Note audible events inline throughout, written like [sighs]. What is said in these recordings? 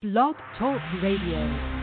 Blog Talk Radio.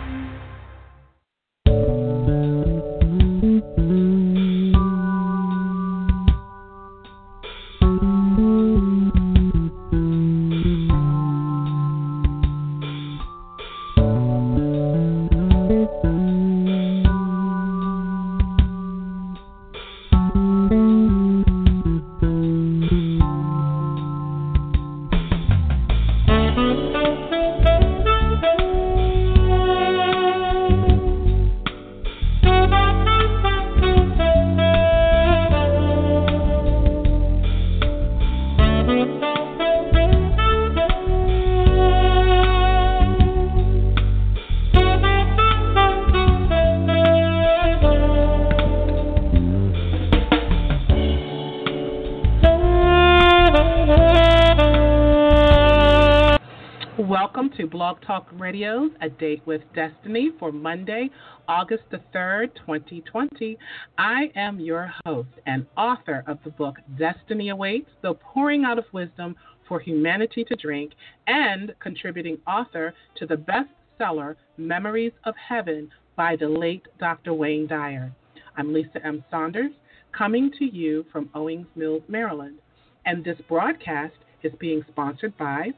Radio's A Date with Destiny for Monday, August the 3rd, 2020. I am your host and author of the book Destiny Awaits The Pouring Out of Wisdom for Humanity to Drink, and contributing author to the bestseller Memories of Heaven by the late Dr. Wayne Dyer. I'm Lisa M. Saunders, coming to you from Owings Mills, Maryland. And this broadcast is being sponsored by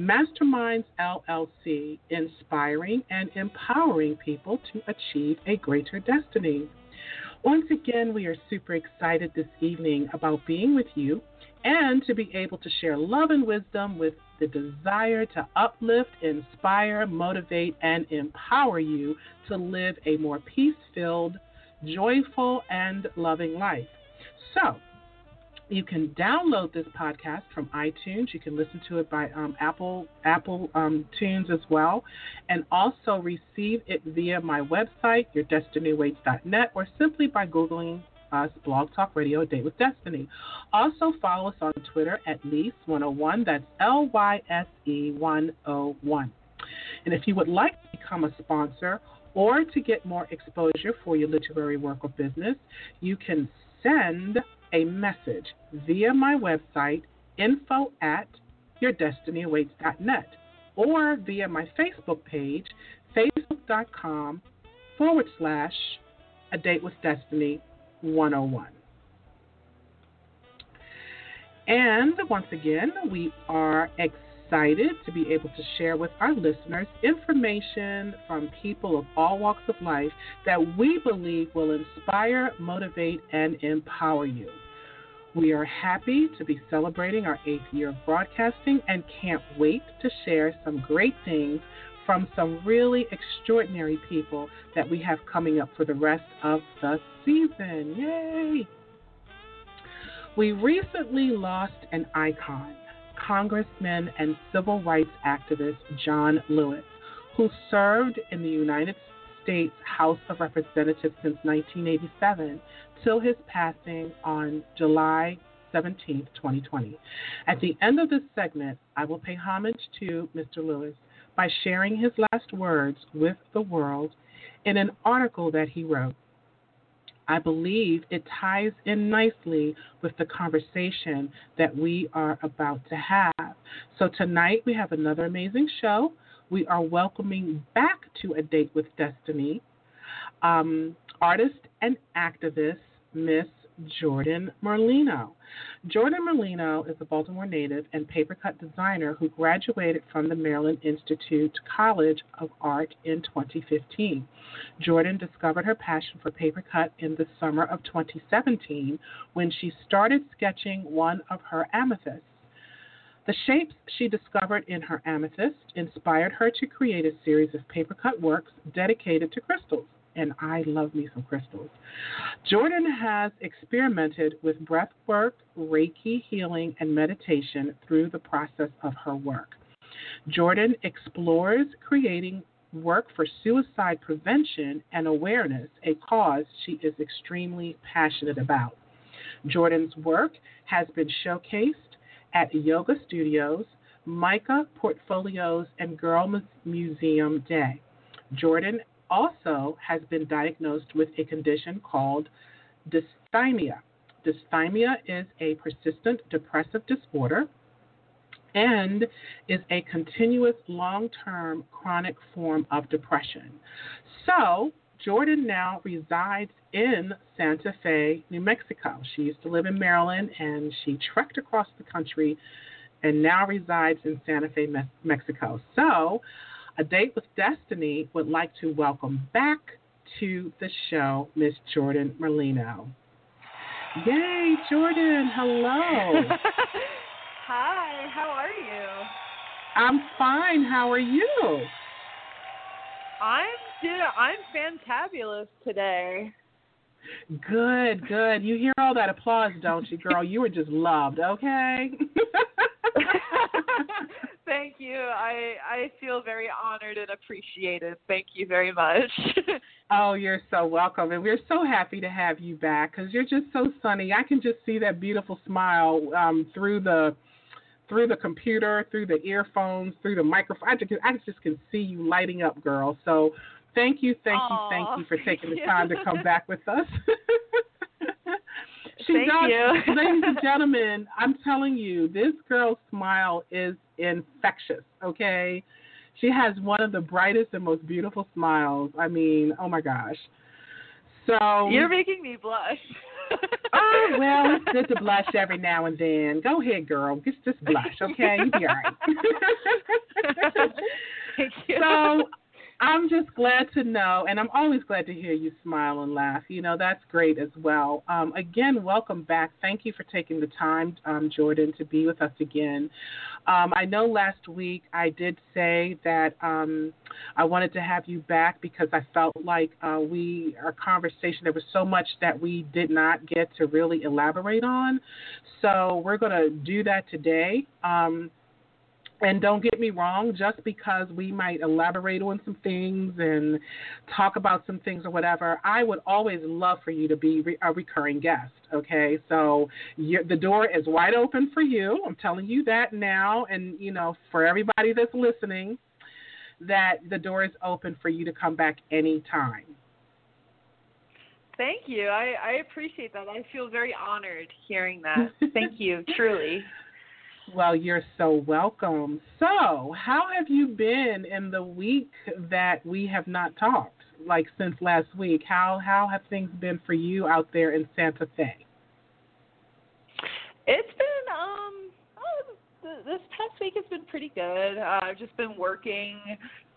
Masterminds LLC, inspiring and empowering people to achieve a greater destiny. Once again, we are super excited this evening about being with you and to be able to share love and wisdom with the desire to uplift, inspire, motivate, and empower you to live a more peace filled, joyful, and loving life. So, you can download this podcast from iTunes. You can listen to it by um, Apple Apple um, Tunes as well, and also receive it via my website, yourdestinyawaits.net, or simply by googling us Blog Talk Radio, A Date with Destiny. Also follow us on Twitter at Lyse101. That's L Y S E 101. And if you would like to become a sponsor or to get more exposure for your literary work or business, you can send a message via my website, info at yourdestinyawaits.net, or via my Facebook page, facebook.com forward slash a date with destiny 101. And once again, we are excited excited to be able to share with our listeners information from people of all walks of life that we believe will inspire, motivate, and empower you. We are happy to be celebrating our eighth year of broadcasting and can't wait to share some great things from some really extraordinary people that we have coming up for the rest of the season. Yay! We recently lost an icon Congressman and civil rights activist John Lewis, who served in the United States House of Representatives since 1987 till his passing on July 17, 2020. At the end of this segment, I will pay homage to Mr. Lewis by sharing his last words with the world in an article that he wrote. I believe it ties in nicely with the conversation that we are about to have. So, tonight we have another amazing show. We are welcoming back to A Date with Destiny um, artist and activist Miss Jordan Merlino. Jordan Merlino is a Baltimore native and paper cut designer who graduated from the Maryland Institute College of Art in 2015. Jordan discovered her passion for paper cut in the summer of 2017 when she started sketching one of her amethysts. The shapes she discovered in her amethyst inspired her to create a series of paper cut works dedicated to crystals and I love me some crystals. Jordan has experimented with breath work, Reiki healing, and meditation through the process of her work. Jordan explores creating work for suicide prevention and awareness, a cause she is extremely passionate about. Jordan's work has been showcased at yoga studios, MICA Portfolios, and Girl Museum Day. Jordan also has been diagnosed with a condition called dysthymia. Dysthymia is a persistent depressive disorder, and is a continuous long term chronic form of depression. So, Jordan now resides in Santa Fe, New Mexico. She used to live in Maryland and she trekked across the country and now resides in Santa Fe, Mexico. So, A Date with Destiny would like to welcome back to the show Miss Jordan Merlino. Yay, Jordan, hello. [laughs] Hi, how are you? I'm fine. How are you? I'm dude, I'm fantabulous today. Good, good. You hear all that applause, don't you, girl? You were just loved, okay? [laughs] [laughs] Thank you. I I feel very honored and appreciated. Thank you very much. [laughs] oh, you're so welcome, and we're so happy to have you back because you're just so sunny. I can just see that beautiful smile um, through the through the computer, through the earphones, through the microphone. I just, I just can see you lighting up, girl. So thank you, thank Aww, you, thank you for taking the time to come back with us. [laughs] thank you. [laughs] ladies and gentlemen. I'm telling you, this girl's smile is infectious. Okay, she has one of the brightest and most beautiful smiles. I mean, oh my gosh. So you're making me blush. [laughs] oh well, it's good to blush every now and then. Go ahead, girl. Just just blush, okay? You'll be all right. [laughs] Thank you. So I'm just glad to know, and I'm always glad to hear you smile and laugh. You know, that's great as well. Um, again, welcome back. Thank you for taking the time, um, Jordan, to be with us again. Um, I know last week I did say that um, I wanted to have you back because I felt like uh, we, our conversation, there was so much that we did not get to really elaborate on. So we're going to do that today. Um, and don't get me wrong, just because we might elaborate on some things and talk about some things or whatever, I would always love for you to be re- a recurring guest. Okay, so the door is wide open for you. I'm telling you that now, and you know, for everybody that's listening, that the door is open for you to come back anytime. Thank you. I, I appreciate that. I feel very honored hearing that. Thank you, truly. [laughs] Well, you're so welcome. So, how have you been in the week that we have not talked, like since last week? How how have things been for you out there in Santa Fe? It's been um oh, this past week has been pretty good. Uh, I've just been working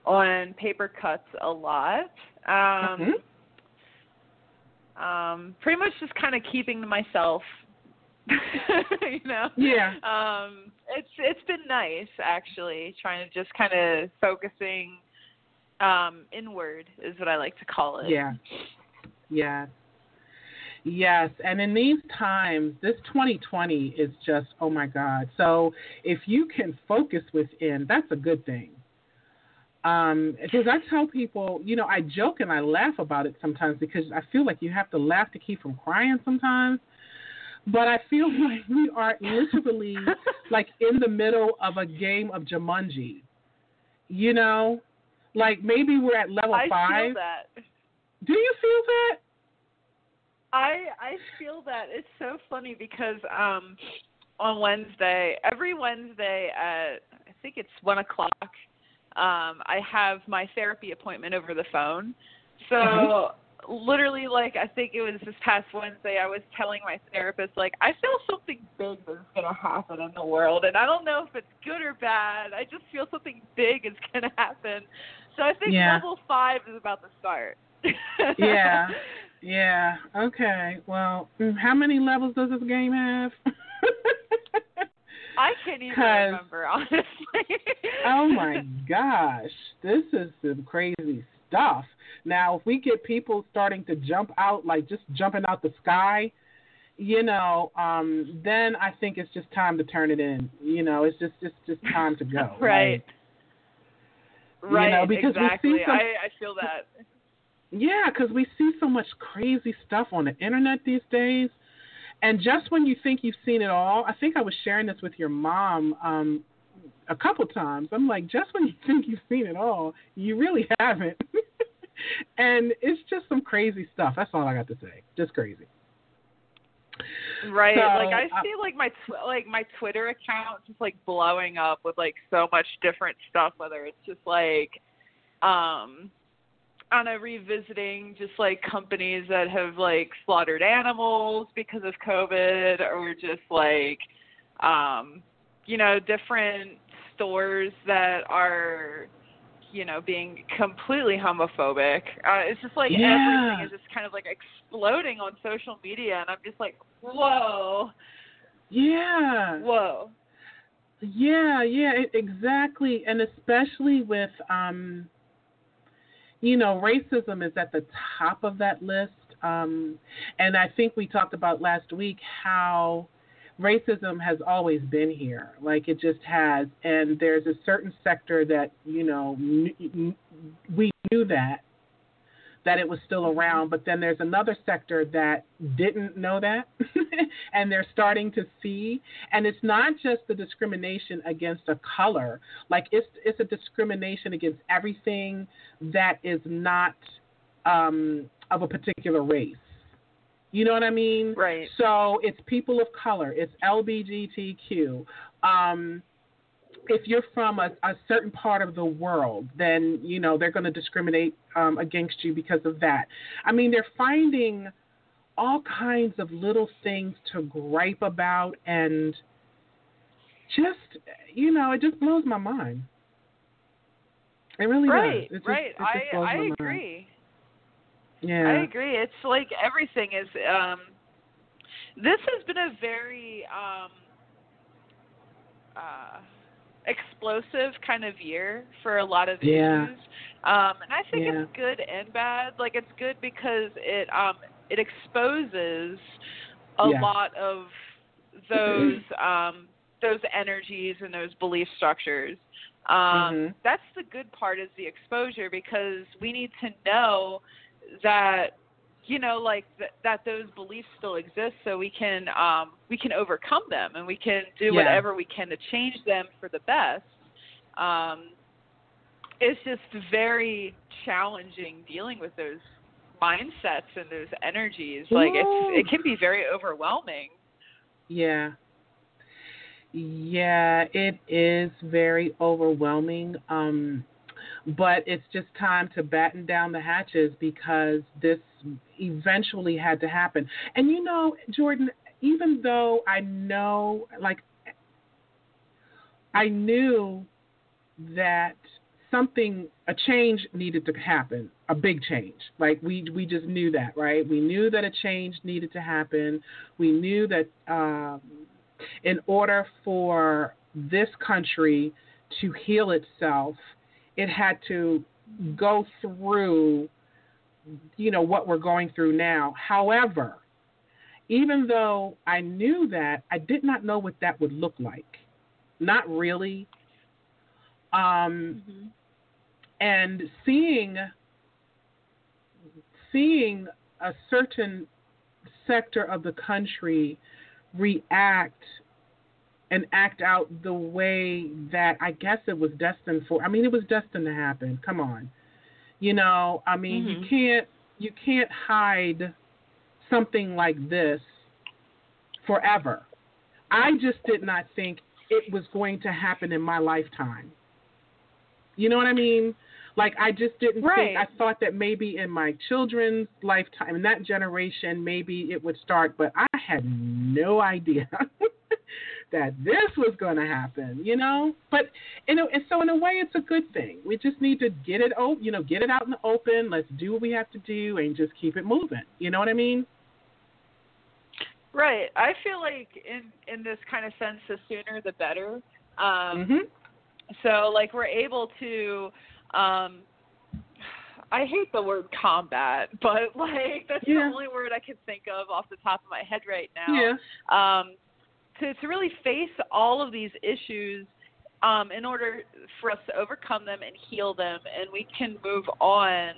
on paper cuts a lot. Um, mm-hmm. um, pretty much just kind of keeping to myself [laughs] you know. Yeah. Um, it's it's been nice actually, trying to just kind of focusing um, inward is what I like to call it. Yeah. Yes. Yes, and in these times, this 2020 is just oh my God. So if you can focus within, that's a good thing. Um, because I tell people, you know, I joke and I laugh about it sometimes because I feel like you have to laugh to keep from crying sometimes. But I feel [laughs] like we are literally [laughs] like in the middle of a game of Jumanji. You know, like maybe we're at level I five. Feel that. Do you feel that? I I feel that it's so funny because um on Wednesday, every Wednesday at I think it's one o'clock, um, I have my therapy appointment over the phone. So mm-hmm literally like I think it was this past Wednesday I was telling my therapist like I feel something big is gonna happen in the world and I don't know if it's good or bad. I just feel something big is [laughs] gonna happen. So I think yeah. level five is about to start. yeah. [laughs] Yeah. Okay. Well, mm, how many levels does this game have? I can't even [laughs] remember, honestly. oh my gosh. This is some crazy stuff. Now, if we get people starting to jump out, like just jumping out the sky, you know, um, then I think it's just time to turn it in. You know, it's just just just time to go. [laughs] right. Right. You know, because exactly. We see some, I, I feel that. Yeah, because we see so much crazy stuff on the internet these days. And just when you think you've seen it all, I think I was sharing this with your mom um, a couple times. I'm like, just when you [laughs] think you've seen it all, you really haven't. [laughs] and it's just some crazy stuff. That's all I got to say. Just crazy. Right. So, like I uh, see like my tw- like my Twitter account just like blowing up with like so much different stuff whether it's just like um on a revisiting just like companies that have like slaughtered animals because of COVID or just like um you know different stores that are you know being completely homophobic uh it's just like Yeah. everything is just kind of like exploding on social media and i'm just like whoa Yeah. whoa Yeah, yeah, exactly. And especially with um you know, racism is at the top of that list. Um and I think we talked about last week how racism has always been here. Like it just has and there's a certain sector that, you know, kn- we knew that that it was still around, but then there's another sector that didn't know that [laughs] and they're starting to see and it's not just the discrimination against a color, like it's it's a discrimination against everything that is not um of a particular race. You know what I mean? right So it's people of color, it's LBGTQ. Um, if you're from a, a certain part of the world, then you know they're going to discriminate um, against you because of that. I mean, they're finding all kinds of little things to gripe about, and just you know, it just blows my mind. It really right does. It just, right it i i my mind. Yeah. I agree. It's like everything is um this has been a very um uh explosive kind of year for a lot of Yeah. issues. Um and I think Yeah. it's good and bad. Like it's good because it um it exposes a Yeah. lot of those [clears throat] um those energies and those belief structures. Um Mhm. that's the good part is the exposure because we need to know that you know like th- that those beliefs still exist so we can um we can overcome them and we can do Yeah. whatever we can to change them for the best um it's just very challenging dealing with those mindsets and those energies like it's it can be very overwhelming Yeah. Yeah, it is very overwhelming. Um, but it's just time to batten down the hatches because this eventually had to happen. And you know, Jordan, even though I know, like, I knew that something, a change needed to happen, a big change. Like we we just knew that, right? We knew that a change needed to happen. We knew that um, in order for this country to heal itself, it had to go through, you know, what we're going through now. However, even though I knew that, I did not know what that would look like. Not really. Um, and seeing seeing a certain sector of the country react and act out the way that I guess it was destined for. I mean, it was destined to happen. Come on. You know, I mean, you Mhm. can't you can't hide something like this forever. I just did not think it was going to happen in my lifetime. You know what I mean? Like I just didn't Right. think I thought that maybe in my children's lifetime, in that generation, maybe it would start, but I had no idea [laughs] that this was going to happen. You know, but you know, and so in a way, it's a good thing. We just need to get it open, you know, get it out in the open. Let's do what we have to do and just keep it moving. You know what I mean? right i feel like in in this kind of sense the sooner the better um hmm so like we're able to um I hate the word combat, but like that's Yeah. the only word I can think of off the top of my head right now. Yeah. Um to to really face all of these issues um in order for us to overcome them and heal them and we can move on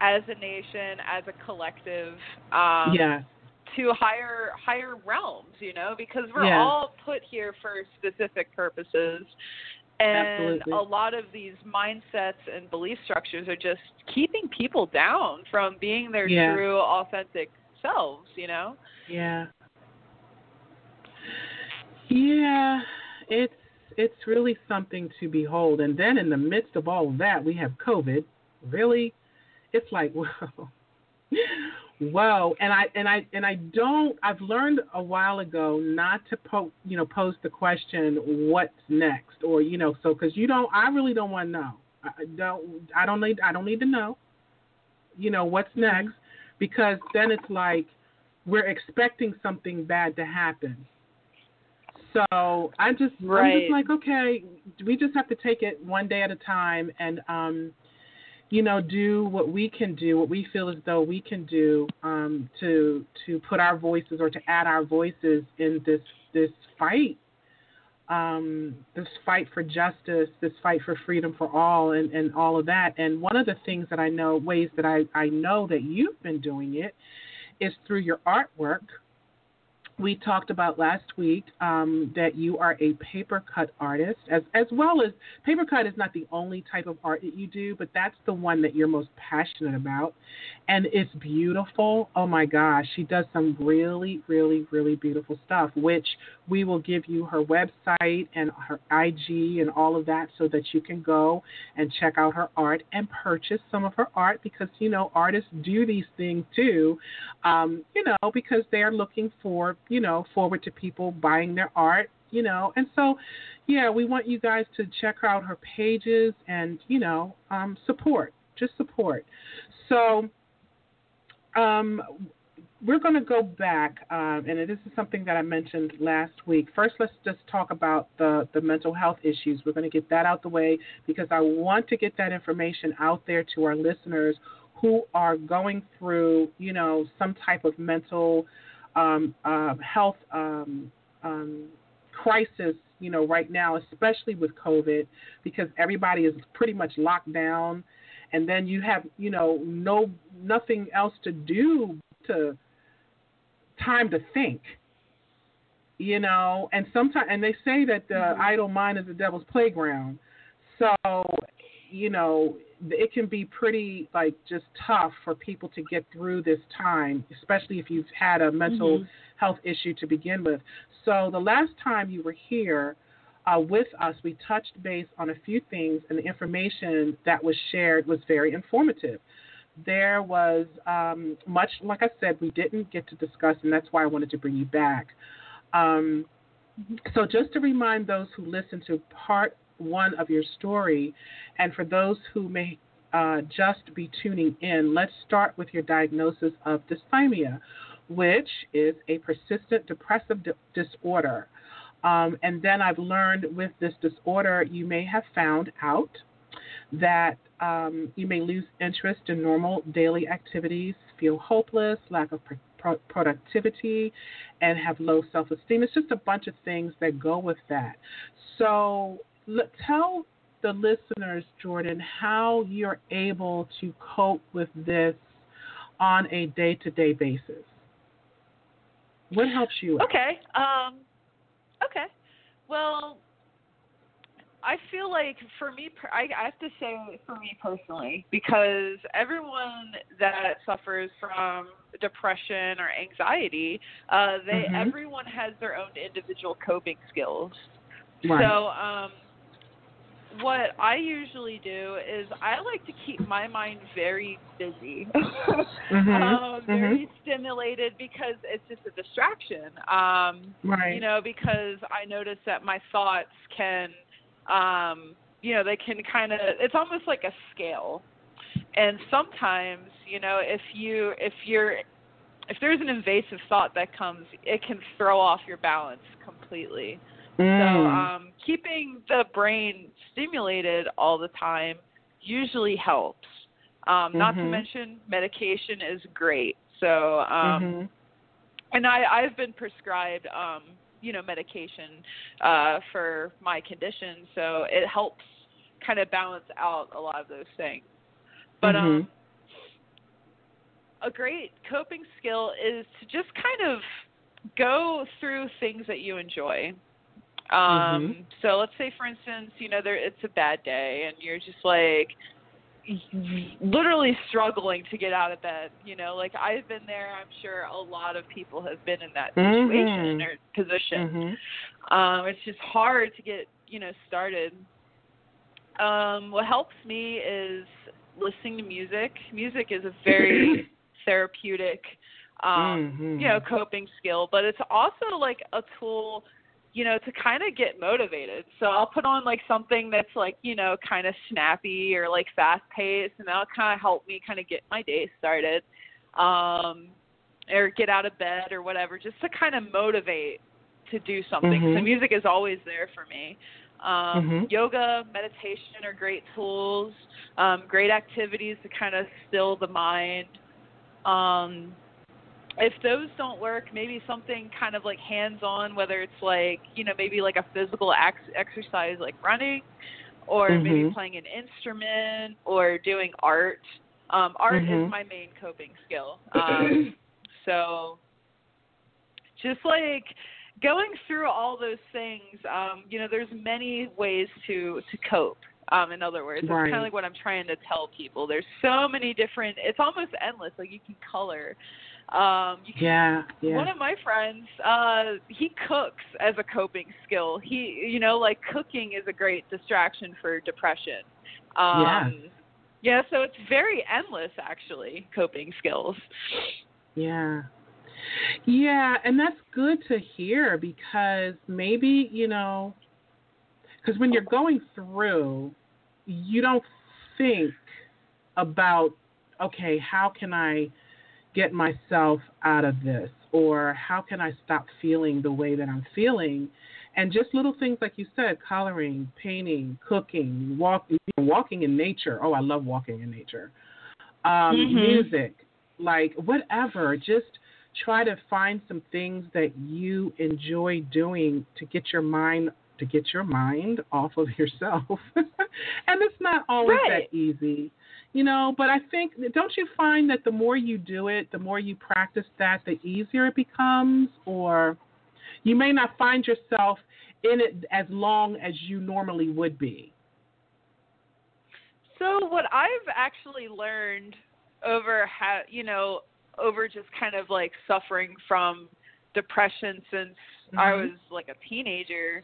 as a nation, as a collective, um yeah. to higher higher realms, you know, because we're Yeah. all put here for specific purposes. And Absolutely. a lot of these mindsets and belief structures are just keeping people down from being their Yeah. true authentic selves, you know? Yeah. Yeah, it's it's really something to behold. And then in the midst of all of that, we have COVID. Really, it's like [laughs] whoa, whoa. And I and I and I don't. I've learned a while ago not to po- you know pose the question what's next or you know so because you don't. I really don't want to know. I don't. I don't need. I don't need to know. You know what's Mm-hmm. next because then it's like we're expecting something bad to happen. So I just I'm just like okay, we just have to take it one day at a time and um you know do what we can do, what we feel as though we can do um to to put our voices or to add our voices in this this fight um, this fight for justice, this fight for freedom for all, and, and all of that. And one of the things that I know, ways that I, I know that you've been doing it, is through your artwork. We talked about last week um, that you are a paper cut artist, as as well as paper cut is not the only type of art that you do, but that's the one that you're most passionate about, and it's beautiful. Oh my gosh, she does some really, really, really beautiful stuff. Which we will give you her website and her IG and all of that, so that you can go and check out her art and purchase some of her art because you know artists do these things too um, you know, because they're looking for, you know, forward to people buying their art, you know. And so, yeah, we want you guys to check out her pages and, you know, um, support, just support. So, um, we're going to go back, um, and this is something that I mentioned last week. First, let's just talk about the, the mental health issues. We're going to get that out the way because I want to get that information out there to our listeners who are going through, you know, some type of mental um, uh, health um, um, crisis, you know, right now, especially with COVID, because everybody is pretty much locked down, and then you have, you know, no nothing else to do to time to think, you know, and sometimes, and they say that the Mhm. idle mind is the devil's playground, so you know it can be pretty like just tough for people to get through this time, especially if you've had a mental Mhm. health issue to begin with. So the last time you were here uh, with us, we touched base on a few things, and the information that was shared was very informative. There was um, much, like I said, we didn't get to discuss, and that's why I wanted to bring you back. Um, so, just to remind those who listen to part one of your story, and for those who may uh, just be tuning in, let's start with your diagnosis of dysthymia, which is a persistent depressive di- disorder. Um, and then I've learned with this disorder, you may have found out that um, you may lose interest in normal daily activities, feel hopeless, lack of pro- pro- productivity, and have low self esteem. It's just a bunch of things that go with that. So tell the listeners, Jordan, how you're able to cope with this on a day to day basis. What helps you? Okay. Um, okay. Well, I feel like for me, I, I have to say for me personally, because everyone that suffers from depression or anxiety, uh, they Mhm. everyone has their own individual coping skills. Right. So, um, what I usually do is I like to keep my mind very busy, [laughs] Mhm. um, very stimulated because it's just a distraction. Um, right. you know, because I notice that my thoughts can, um, you know, they can kind of. It's almost like a scale, and sometimes, you know, if you if you're if there's an invasive thought that comes, it can throw off your balance completely. So Mm. um, keeping the brain stimulated all the time usually helps. Um, Not to Mhm. mention medication is great. So um, Mhm. and I I've been prescribed um, you know medication uh, for my condition, so it helps kind of balance out a lot of those things. But um, Mhm. a great coping skill is to just kind of go through things that you enjoy. Um, Mhm. So let's say, for instance, you know, there it's a bad day, and you're just like, literally struggling to get out of bed. You know, like I've been there. I'm sure a lot of people have been in that situation Mhm. or position. Mhm. Um, it's just hard to get you know started. Um, what helps me is listening to music. Music is a very [coughs] therapeutic, um, Mhm. you know, coping skill, but it's also like a tool, you know, to kind of get motivated. So I'll put on like something that's like, you know, kind of snappy or like fast paced, and that'll kind of help me kind of get my day started, um, or get out of bed or whatever, just to kind of motivate to do something. So Mhm. music is always there for me. Um, Mhm. Yoga, meditation are great tools, um, great activities to kind of still the mind. Um, if those don't work, maybe something kind of like hands-on, whether it's like you know maybe like a physical ex- exercise like running, or maybe Mhm. playing an instrument or doing art. Um, art Mhm. is my main coping skill. [clears throat] Um, so just like going through all those things, um, you know, there's many ways to to cope. Um, in other words, that's Right. kind of like what I'm trying to tell people. There's so many different. It's almost endless. Like you can color. Um, can Yeah, yeah. one of my friends, uh, he cooks as a coping skill. He, you know, like cooking is a great distraction for depression. Um, Yeah. Yeah, so it's very endless, actually, coping skills. Yeah. Yeah, and that's good to hear because maybe, you know, because when you're going through, you don't think about, okay, how can I get myself out of this? Or how can I stop feeling the way that I'm feeling? And just little things like you said, coloring, painting, cooking, walk, walking in nature. Oh, I love walking in nature. Um, Mhm. Music, like whatever. Just try to find some things that you enjoy doing to get your mind to get your mind off of [laughs] yourself. and it's not always Right. that easy. You know, but I think don't you find that the more you do it, the more you practice that, the easier it becomes or you may not find yourself in it as long as you normally would be. So what I've actually learned over ha- you know over just kind of like suffering from depression since I Mhm. was like a teenager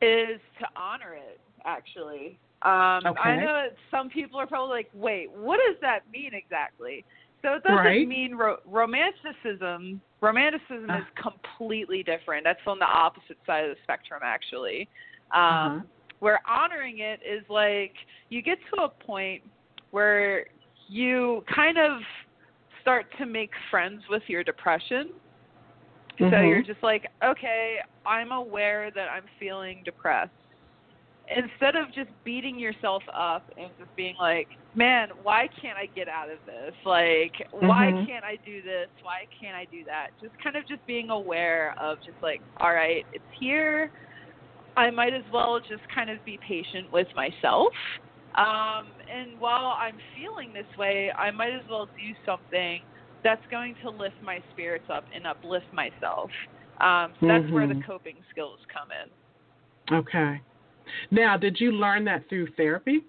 is to honor it actually. Um I know that some people are probably like, "Wait, what does that mean exactly?" So it doesn't Right. mean ro- romanticism. Romanticism Uh. is completely different. That's on the opposite side of the spectrum actually. Um Uh-huh. where honoring it is like you get to a point where you kind of start to make friends with your depression. So Mhm. you're just like, okay, I'm aware that I'm feeling depressed. Instead of just beating yourself up and just being like, man, why can't I get out of this? Like, why Mhm. can't I do this? Why can't I do that? Just kind of just being aware of just like, all right, it's here. I might as well just kind of be patient with myself. Um, and while I'm feeling this way, I might as well do something that's going to lift my spirits up and uplift myself. Um, so that's where the Mhm. coping skills come in. Okay. Now, did you learn that through therapy?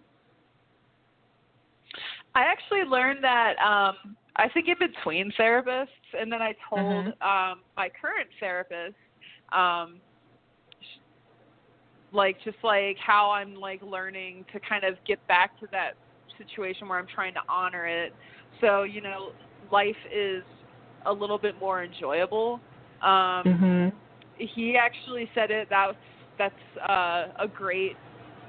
I actually learned that um, I think in between therapists, and then I told Mhm. um, my current therapist, um, sh- like just like how I'm like learning to kind of get back to that situation where I'm trying to honor it. So you know, life is a little bit more enjoyable. Um, Mhm. he actually said it that that's uh, a great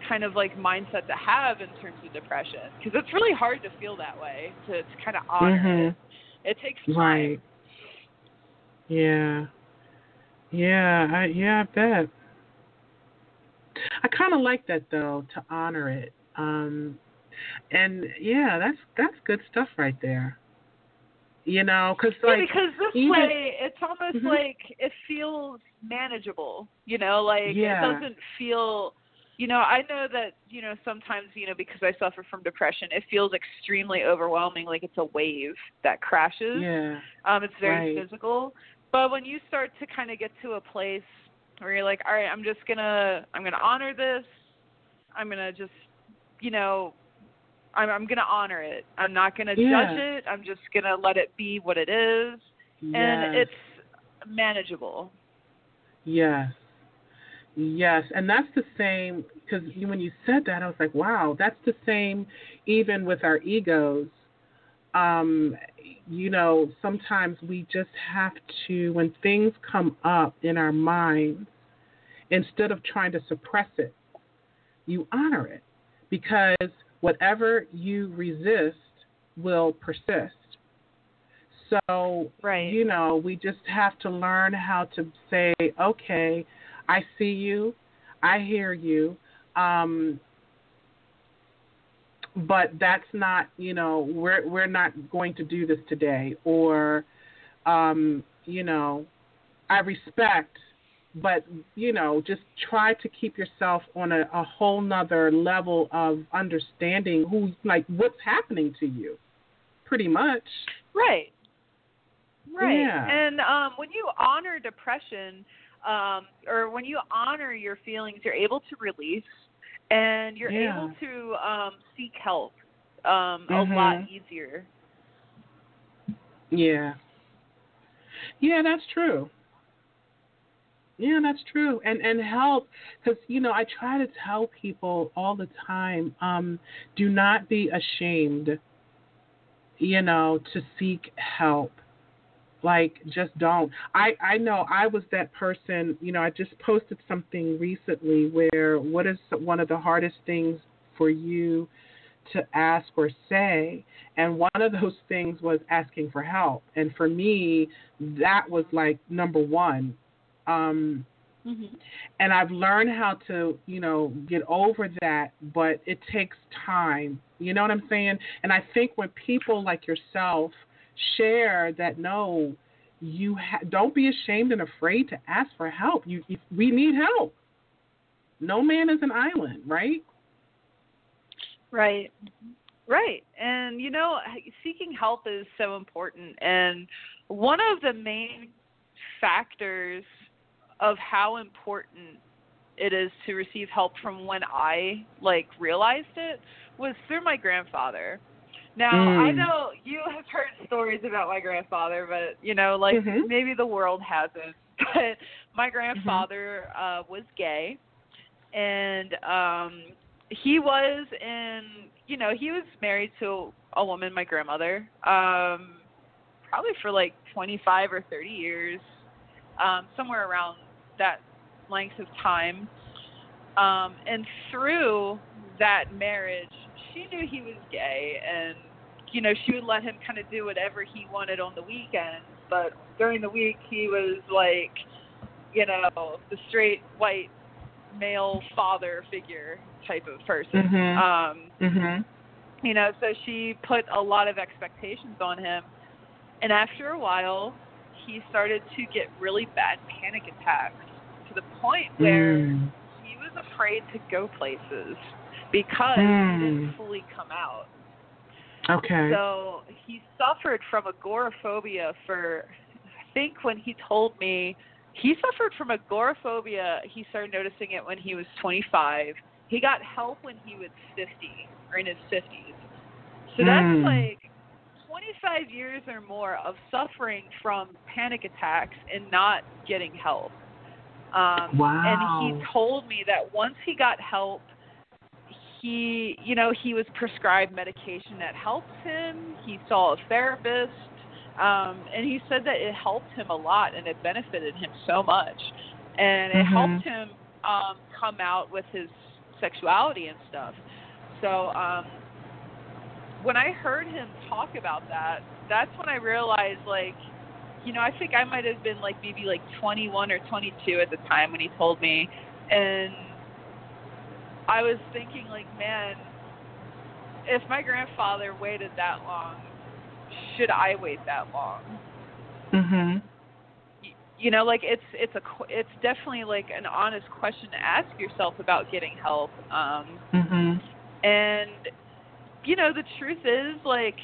kind of like mindset to have in terms of depression because it's really hard to feel that way to, to kind of honor Mhm. it. It takes time. Right. Yeah. Yeah, I yeah, I bet. I kind of like that though to honor it. Um and yeah, that's that's good stuff right there. You know, cuz like Yeah, because this even- way it's almost Mhm. like it feels manageable. You know, like Yeah. it doesn't feel. You know, I know that you know sometimes you know because I suffer from depression, it feels extremely overwhelming, like it's a wave that crashes. yeah. Um, it's very Right. physical. But when you start to kind of get to a place where you're like, all right, I'm just gonna I'm gonna honor this. I'm gonna just you know I'm I'm gonna honor it. I'm not gonna Yeah. judge it. I'm just gonna let it be what it is, and it's manageable. Yes. Yes, and that's the same because when you said that, I was like, wow, that's the same even with our egos. Um, you know, sometimes we just have to, when things come up in our minds, instead of trying to suppress it, you honor it because whatever you resist will persist. So, Right. you know, we just have to learn how to say, okay, I see you, I hear you, um, but that's not, you know, we're we're not going to do this today, or, um, you know, I respect, but you know, just try to keep yourself on a, a whole nother level of understanding who, like, what's happening to you, pretty much. Right. Right. Yeah. And um, when you honor depression, um, or when you honor your feelings, you're able to release, and you're Yeah. able to um, seek help um, a lot easier. Yeah. Yeah, that's true. Yeah, that's true. And and help cuz you know, I try to tell people all the time um do not be ashamed you know to seek help. Like just don't. I I know I was that person, you know, I just posted something recently where what is one of the hardest things for you to ask or say and one of those things was asking for help and for me that was like number 1 um Mm-hmm. and I've learned how to, you know, get over that, but it takes time. You know what I'm saying? And I think when people like yourself share that no, you ha- don't be ashamed and afraid to ask for help. You, you we need help. No man is an island, right? Right. Right. And you know, seeking help is so important and one of the main factors of how important it is to receive help from when I like realized it was through my grandfather. Now, I Mm. know you have heard stories about my grandfather, but you know, like Mhm. maybe the world hasn't. [laughs] But my grandfather uh was gay and um he was in you know he was married to a woman my grandmother um probably for like 25 or 30 years um somewhere around that length of time um and through that marriage she knew he was gay and you know she would let him kind of do whatever he wanted on the weekends but during the week he was like you know the straight white male father figure type of person. Mhm. Um, Mhm. you know, so she put a lot of expectations on him. And after a while, he started to get really bad panic attacks to the point where Mm. he was afraid to go places because Mm. he didn't fully come out. Okay. So he suffered from agoraphobia for, I think when he told me, he suffered from agoraphobia. He started noticing it when he was 25. He got help when he was 50 or in his 50s. So that's Mm. like 25 years or more of suffering from panic attacks and not getting help. Um, Wow. And he told me that once he got help, he, you know, he was prescribed medication that helped him. He saw a therapist, um, and he said that it helped him a lot and it benefited him so much, and it Mhm. helped him um, come out with his sexuality and stuff. So um, when I heard him talk about that, that's when I realized, like, you know, I think I might have been like maybe like 21 or 22 at the time when he told me, and I was thinking, like, man, if my grandfather waited that long, should I wait that long? Mhm. You know, like it's it's a it's definitely like an honest question to ask yourself about getting help. Um, Mhm. and you know, the truth is, like,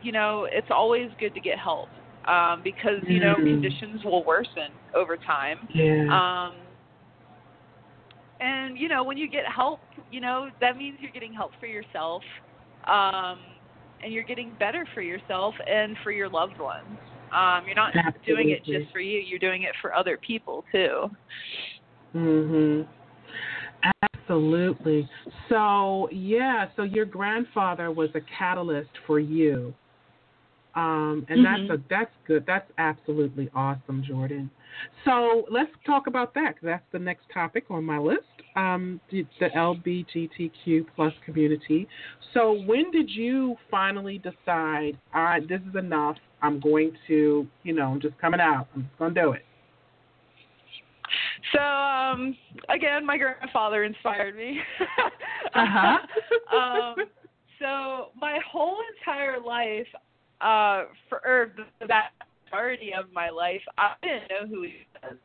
you know, it's always good to get help um, because you know Mm. conditions will worsen over time. Yeah. Um, and you know, when you get help, you know that means you're getting help for yourself, um, and you're getting better for yourself and for your loved ones. Um, you're not Absolutely. doing it just for you; you're doing it for other people too. Mhm. Absolutely. So yeah, so your grandfather was a catalyst for you. Um, and Mhm. that's a that's good. That's absolutely awesome, Jordan. So let's talk about that that's the next topic on my list. Um, the, the LBGTQ plus community. So when did you finally decide, all right, this is enough. I'm going to, you know, I'm just coming out. I'm just gonna do it. So um, again, my grandfather inspired me. [laughs] Uh-huh. um, so my whole entire life, uh, for or the vast majority of my life, I didn't know who he was.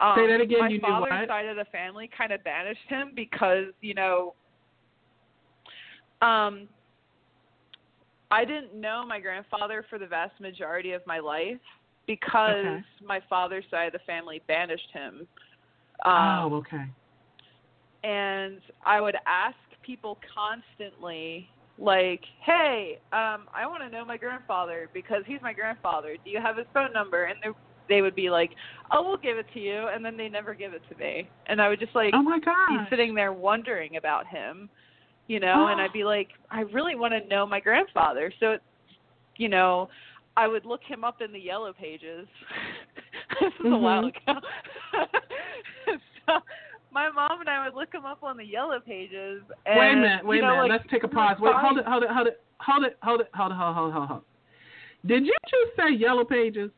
Um, Say that again, My you father's side of the family kind of banished him because you know, um, I didn't know my grandfather for the vast majority of my life because Okay. my father's side of the family banished him. Um, oh, okay. and I would ask people constantly, like, "Hey, um, I want to know my grandfather because he's my grandfather. Do you have his phone number?" And they they would be like, "Oh, we'll give it to you," and then they never give it to me, and I would just like Oh my be gosh. sitting there wondering about him, you know, and I'd be [gasps] like, "I really want to know my grandfather," so, it, you know. I would look him up in the yellow pages. [laughs] this is a while Mhm. ago. My mom and I would look him up on the yellow pages. And, wait a minute, wait you a minute. like, Let's take a pause. Wait, hold it, hold it, hold it, hold it, hold it, hold it, hold it, hold it, hold it. Did you just say yellow pages?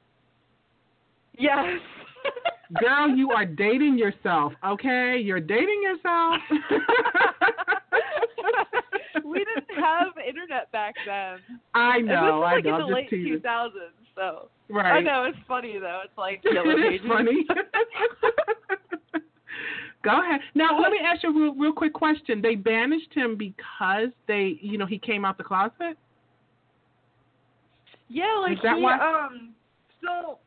Yes. [laughs] Girl, you are dating yourself, okay? You're dating yourself. [laughs] we didn't have internet back then. I And know, this I is like know. in I'm the late 2000s, so right. I know it's funny though. It's like [laughs] yellow it pages. is funny. Go ahead. Now, let me ask you a real, real quick question. They banished him because they, you know, he came out the closet. Yeah, like he, why- um so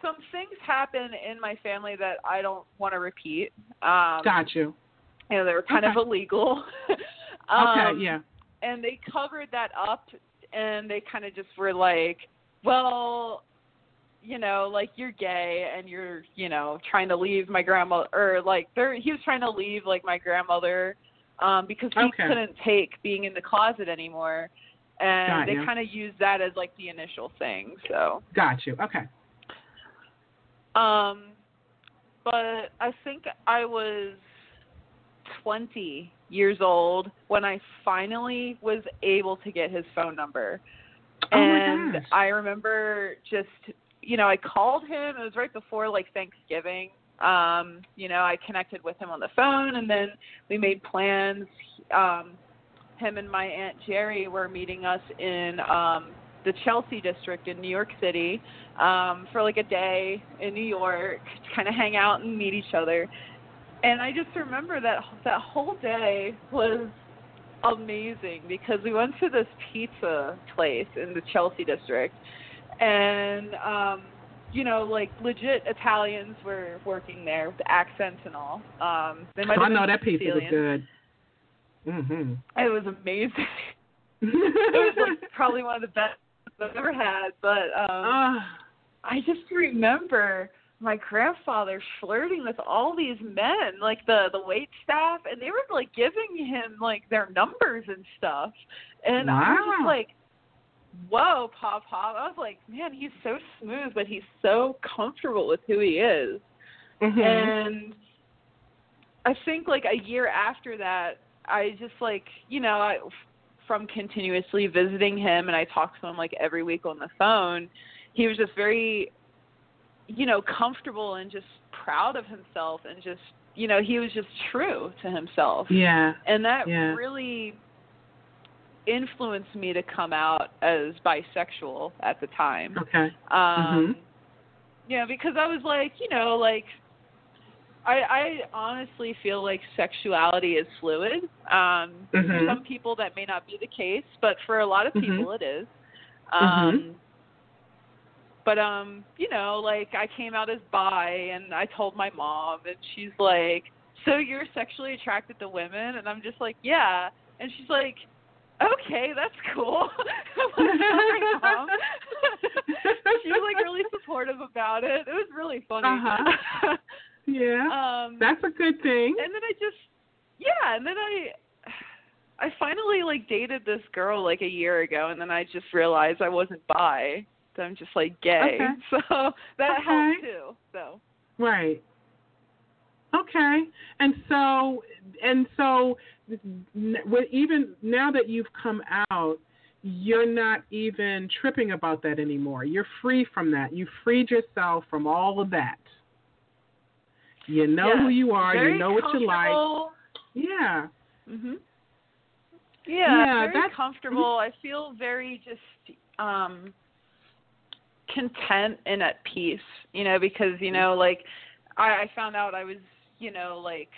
some things happen in my family that I don't want to repeat. Um Got you. you know, they were kind Okay. of illegal. [laughs] Okay. um, yeah. and they covered that up and they kind of just were like, well, you know, like you're gay and you're, you know, trying to leave my grandma or like they're he was trying to leave like my grandmother um because he Okay. couldn't take being in the closet anymore. And Got they kind of used that as like the initial thing. So, Got you. Okay. um but I think I was 20 years old when I finally was able to get his phone number. Oh and. I remember just you know, I called him, it was right before like Thanksgiving. Um, you know, I connected with him on the phone and then we made plans. Um him and my Aunt Jerry were meeting us in um the Chelsea district in New York City um for like a day in New York to kind of hang out and meet each other. And I just remember that that whole day was amazing because we went to this pizza place in the Chelsea district and um you know like legit Italians were working there with accents and all. Um they might So I know that pizza was good. Mhm. It was amazing. [laughs] it was like probably one of the best I've ever had, but um Ah, I just remember my grandfather flirting with all these men, like the the wait staff, and they were like giving him like their numbers and stuff. And I was just like, "Whoa, Pop Pop!" I was like, "Man, he's so smooth, but he's so comfortable with who he is." mhm. And I think like a year after that, I just like you know I from continuously visiting him and I talked to him like every week on the phone. He was just very you know comfortable and just proud of himself and just you know he was just true to himself. yeah. And that Yeah. really influenced me to come out as bisexual at the time. Okay. Um Mhm. Yeah, because I was like, you know, like I I honestly feel like sexuality is fluid. Um for Mhm. some people that may not be the case, but for a lot of Mhm. people it is. Mhm. Um but um, you know, like I came out as bi and I told my mom and she's like, "So you're sexually attracted to women?" And I'm just like, "Yeah." And she's like, okay, that's cool. [laughs] she was like really supportive about it. It was really funny. Uh-huh. [laughs] Yeah. um, That's a good thing. and then I just yeah, and then I I finally like dated this girl like a year ago, and then I just realized I wasn't bi. So I'm just like gay. Okay. [laughs] So that Okay. helped too. So Right. Okay. And so and so even now that you've come out, you're not even tripping about that anymore. You're free from that. You freed yourself from all of that. You know yeah, who you are, very you know what you like. Yeah. Mhm. Yeah, Yeah, very that's- comfortable. I feel very just um content and at peace, you know, because you know, like I, I found out I was, you know, like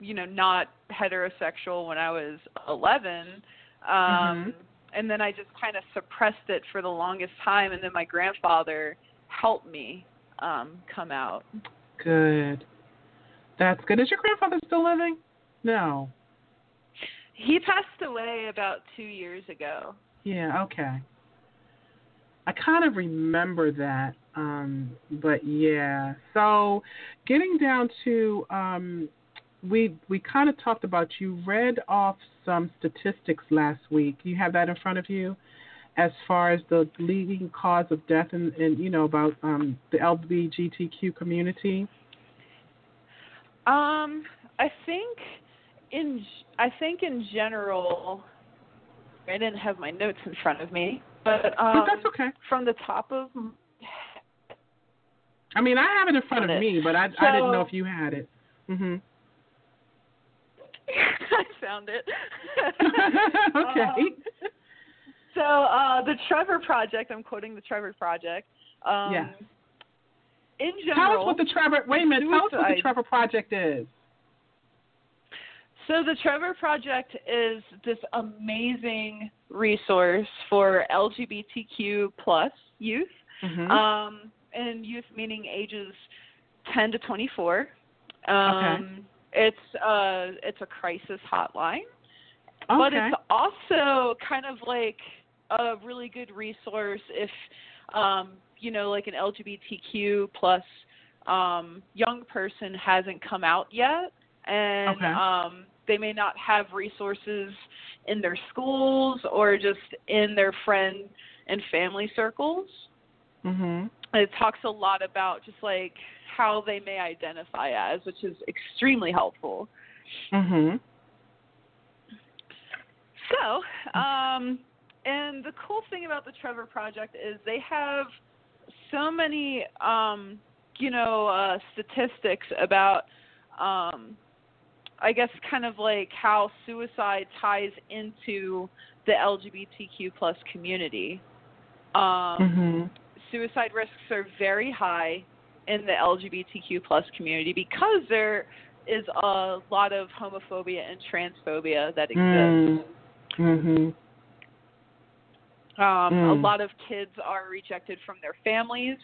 you know, not heterosexual when I was 11. Um Mhm. and then I just kind of suppressed it for the longest time and then my grandfather helped me um come out. Good. That's good. Is your grandfather still living? No. He passed away about 2 years ago. Yeah, okay. I kind of remember that. Um, but yeah. So getting down to um we we kind of talked about you read off some statistics last week. You have that in front of you as far as the leading cause of death and, you know about um the LGBTQ community. Um, I think in I think in general, I didn't have my notes in front of me, but um, but that's okay. from the top of I mean, I have it in front of me, but I I didn't know if you had it. Mhm. [laughs] I found it. [laughs] okay. Um, so uh, the Trevor Project. I'm quoting the Trevor Project. Um, Yeah. In general, Tell us what the Trevor. Wait a minute. Tell us what the Trevor Project is. So the Trevor Project is this amazing resource for LGBTQ plus youth, Mhm. um, and youth meaning ages 10 to 24. Um, It's uh, it's a crisis hotline, but it's also kind of like a really good resource if um, you know, like an LGBTQ plus um, young person hasn't come out yet, and Okay. um, they may not have resources in their schools or just in their friend and family circles. Mhm. It talks a lot about just like how they may identify as, which is extremely helpful. Mhm. So, um, and the cool thing about the Trevor Project is they have so many, um, you know, uh, statistics about, um, I guess, kind of like how suicide ties into the LGBTQ plus community. Um, Mhm. Suicide risks are very high in the LGBTQ plus community because there is a lot of homophobia and transphobia that exists. Mhm. Um, A Mm. lot of kids are rejected from their families.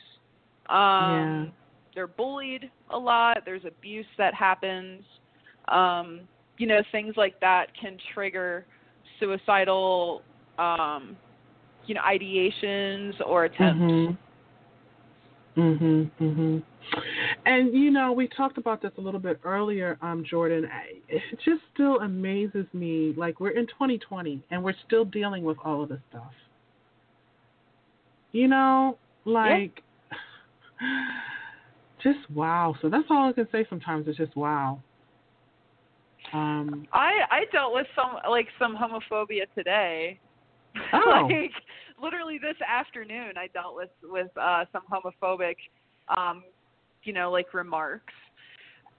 Um, Yeah. They're bullied a lot. There's abuse that happens. Um, you know, things like that can trigger suicidal, um, you know, ideations or attempts. Mhm. Mhm. Mhm. And you know, we talked about this a little bit earlier, um, Jordan. I, it just still amazes me. Like we're in 2020 and we're still dealing with all of this stuff. You know, like [sighs] just wow. So that's all I can say. Sometimes it's just wow. Um. I I dealt with some like some homophobia today. Oh. [laughs] like literally this afternoon I dealt with with uh some homophobic um you know like remarks.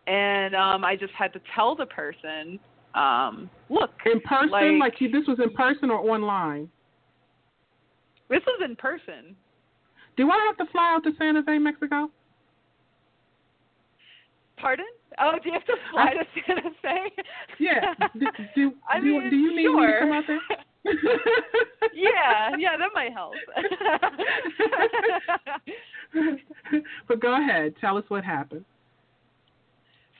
And um I just had to tell the person um look, In person, Like- like, you, this was in person or online. this was in person. Do I have to fly out to San Jose, Mexico? Pardon? Oh, do you have to fly to San Jose? Yeah. [laughs] Do, do, I do, mean, do you need me to sure. come out there? [laughs] [laughs] yeah, yeah, that might help. [laughs] but go ahead. Tell us what happened.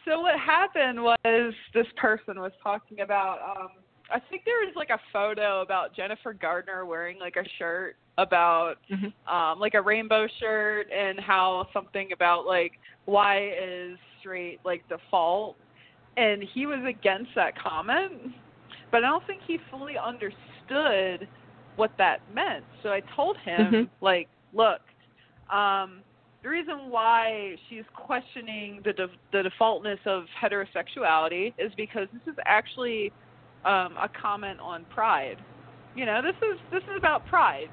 So what happened was this person was talking about um I think there was like a photo about Jennifer Gardner wearing like a shirt about Mm-hmm. um like a rainbow shirt and how something about like why is straight like default and he was against that comment but I don't think he fully understood what that meant. So I told him Mhm. like, look, um the reason why she's questioning the de- the defaultness of heterosexuality is because this is actually um, a comment on pride. You know, this is this is about pride.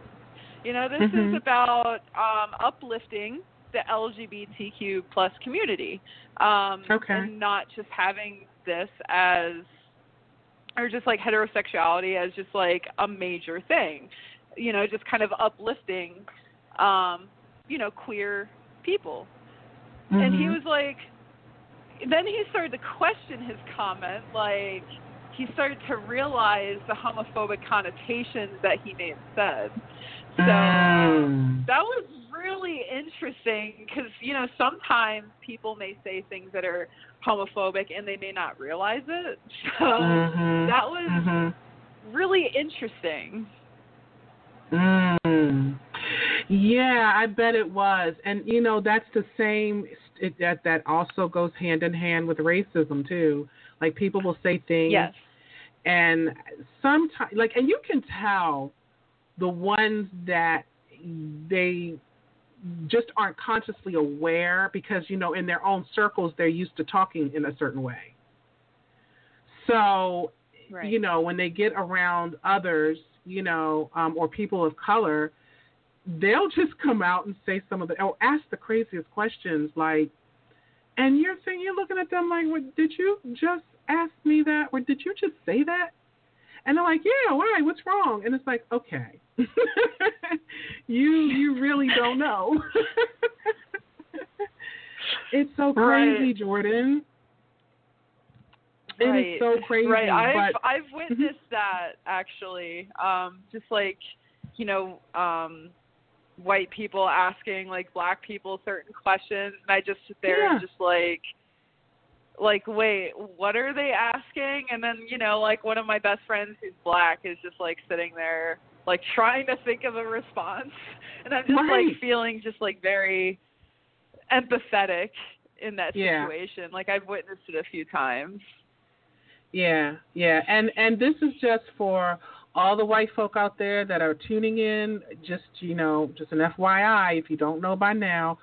You know, this Mhm. is about um, uplifting the LGBTQ plus community, um, Okay. and not just having this as or just like heterosexuality as just like a major thing. You know, just kind of uplifting, um, you know, queer people and he Mhm. was like then he started to question his comment like he started to realize the homophobic connotations that he may have said so Mm. that was really interesting because you know sometimes people may say things that are homophobic and they may not realize it [laughs] so Mhm. that was Mhm. really interesting Mm. Yeah, I bet it was, and you know that's the same. It, that that also goes hand in hand with racism too. Like people will say things, yes and sometimes, like, and you can tell the ones that they just aren't consciously aware because you know in their own circles they're used to talking in a certain way. So right you know, when they get around others, you know, um, or people of color, they'll just [laughs] come out and say some of the, or ask the craziest questions, like, and you're saying you're looking at them like, what, did you just ask me that, or did you just say that? And they're like, yeah, why? What's wrong? And it's like, okay, [laughs] you you really don't know. [laughs] it's so crazy, Right. Jordan. It is right. so crazy, Right. I've but I've witnessed that actually. Um, just like, you know, um white people asking like black people certain questions and I just sit there Yeah. and just like like wait, what are they asking? And then, you know, like one of my best friends who's black is just like sitting there like trying to think of a response. And I'm just Right. like feeling just like very empathetic in that Yeah. situation. Like I've witnessed it a few times. Yeah, yeah, and and this is just for all the white folk out there that are tuning in. Just you know, just an FYI, if you don't know by now,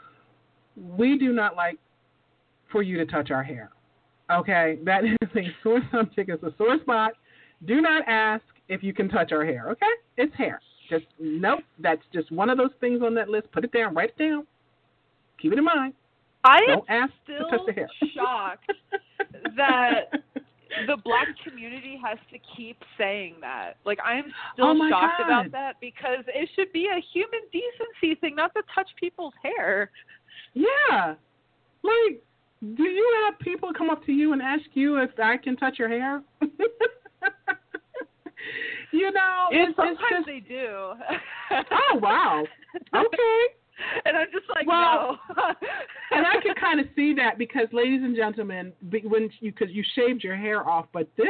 we do not like for you to touch our hair. Okay, that [laughs] is a sore subject. It's a sore spot. Do not ask if you can touch our hair. Okay, it's hair. Just nope. That's just one of those things on that list. Put it down. Write it down. Keep it in mind. I am Don't ask to still touch the hair. shocked [laughs] that the black community has to keep saying that. Like I am still Oh shocked God. about that because it should be a human decency thing not to touch people's hair. Yeah. Like, do you have people come up to you and ask you if I can touch your hair? [laughs] you know, it's sometimes just. they do. Oh wow. Okay. [laughs] And I'm just like, Well, no. [laughs] and I can kind of see that because, ladies and gentlemen, when you because you shaved your hair off, but this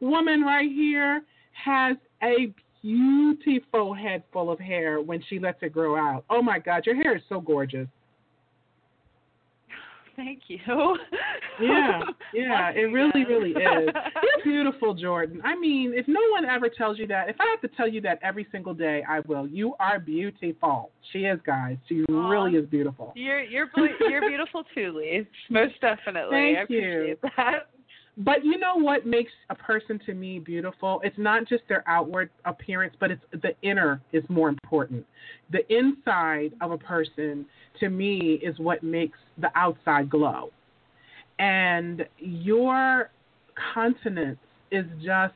woman right here has a beautiful head full of hair when she lets it grow out. Oh my God, your hair is so gorgeous. Thank you. Yeah, [laughs] yeah, it really, really is. You're [laughs] beautiful, Jordan. I mean, if no one ever tells you that, if I have to tell you that every single day, I will. You are beautiful. She is, guys. She Aw. really is beautiful. You're you're you're beautiful too, Lee. Most definitely. Thank I appreciate you. that. But you know what makes a person to me beautiful? It's not just their outward appearance, but it's the inner is more important. The inside of a person to me is what makes the outside glow. And your continence is just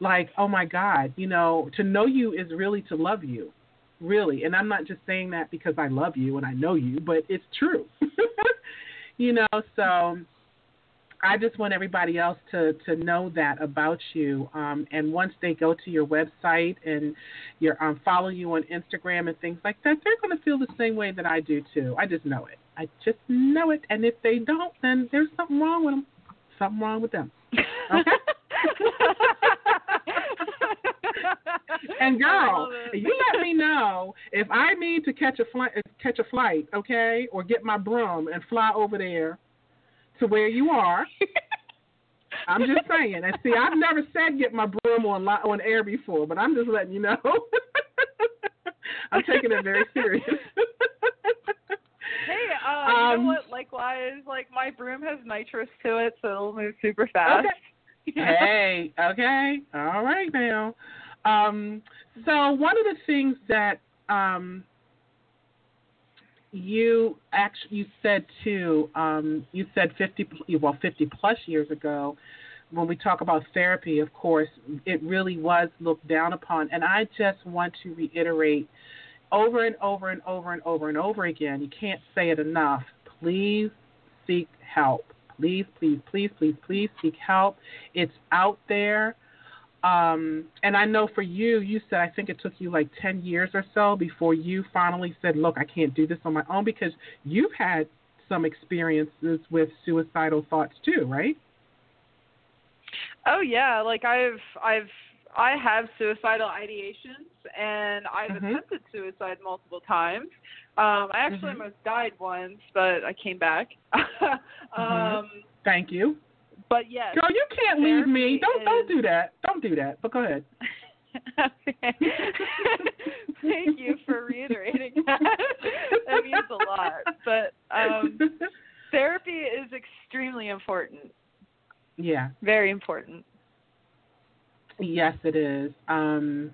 like, oh my God, you know, to know you is really to love you. Really. And I'm not just saying that because I love you and I know you, but it's true. [laughs] you know, so I just want everybody else to to know that about you. Um, and once they go to your website and your um, follow you on Instagram and things like that, they're going to feel the same way that I do too. I just know it. I just know it. And if they don't, then there's something wrong with them. Something wrong with them. Okay. [laughs] and girl, you let me know if I need to catch a flight, catch a flight, okay, or get my broom and fly over there to where you are. [laughs] I'm just saying. And see, I've never said get my broom on on air before, but I'm just letting you know. [laughs] I'm taking it very serious. [laughs] hey, uh, um, you know um, what? Likewise, like my broom has nitrous to it, so it'll move super fast. Okay. hey, okay, all right now. Um, so one of the things that um, you actually you said too, um, you said fifty well fifty plus years ago, when we talk about therapy, of course, it really was looked down upon, and I just want to reiterate over and over and over and over and over again. You can't say it enough. Please seek help. Please, please, please, please, please seek help. It's out there. Um, and I know for you, you said I think it took you like 10 years or so before you finally said, Look, I can't do this on my own because you've had some experiences with suicidal thoughts too, right? Oh yeah, like I've I've I have suicidal ideations and I've mm-hmm. attempted suicide multiple times. Um I actually mm-hmm. almost died once, but I came back. [laughs] mm-hmm. um Thank you. But yes. Girl, you can't leave me. Don't is... don't do that. Don't do that. But go ahead. okay. [laughs] Thank you for reiterating that. that means a lot. But um therapy is extremely important. Yeah. Very important. Yes, it is. Um,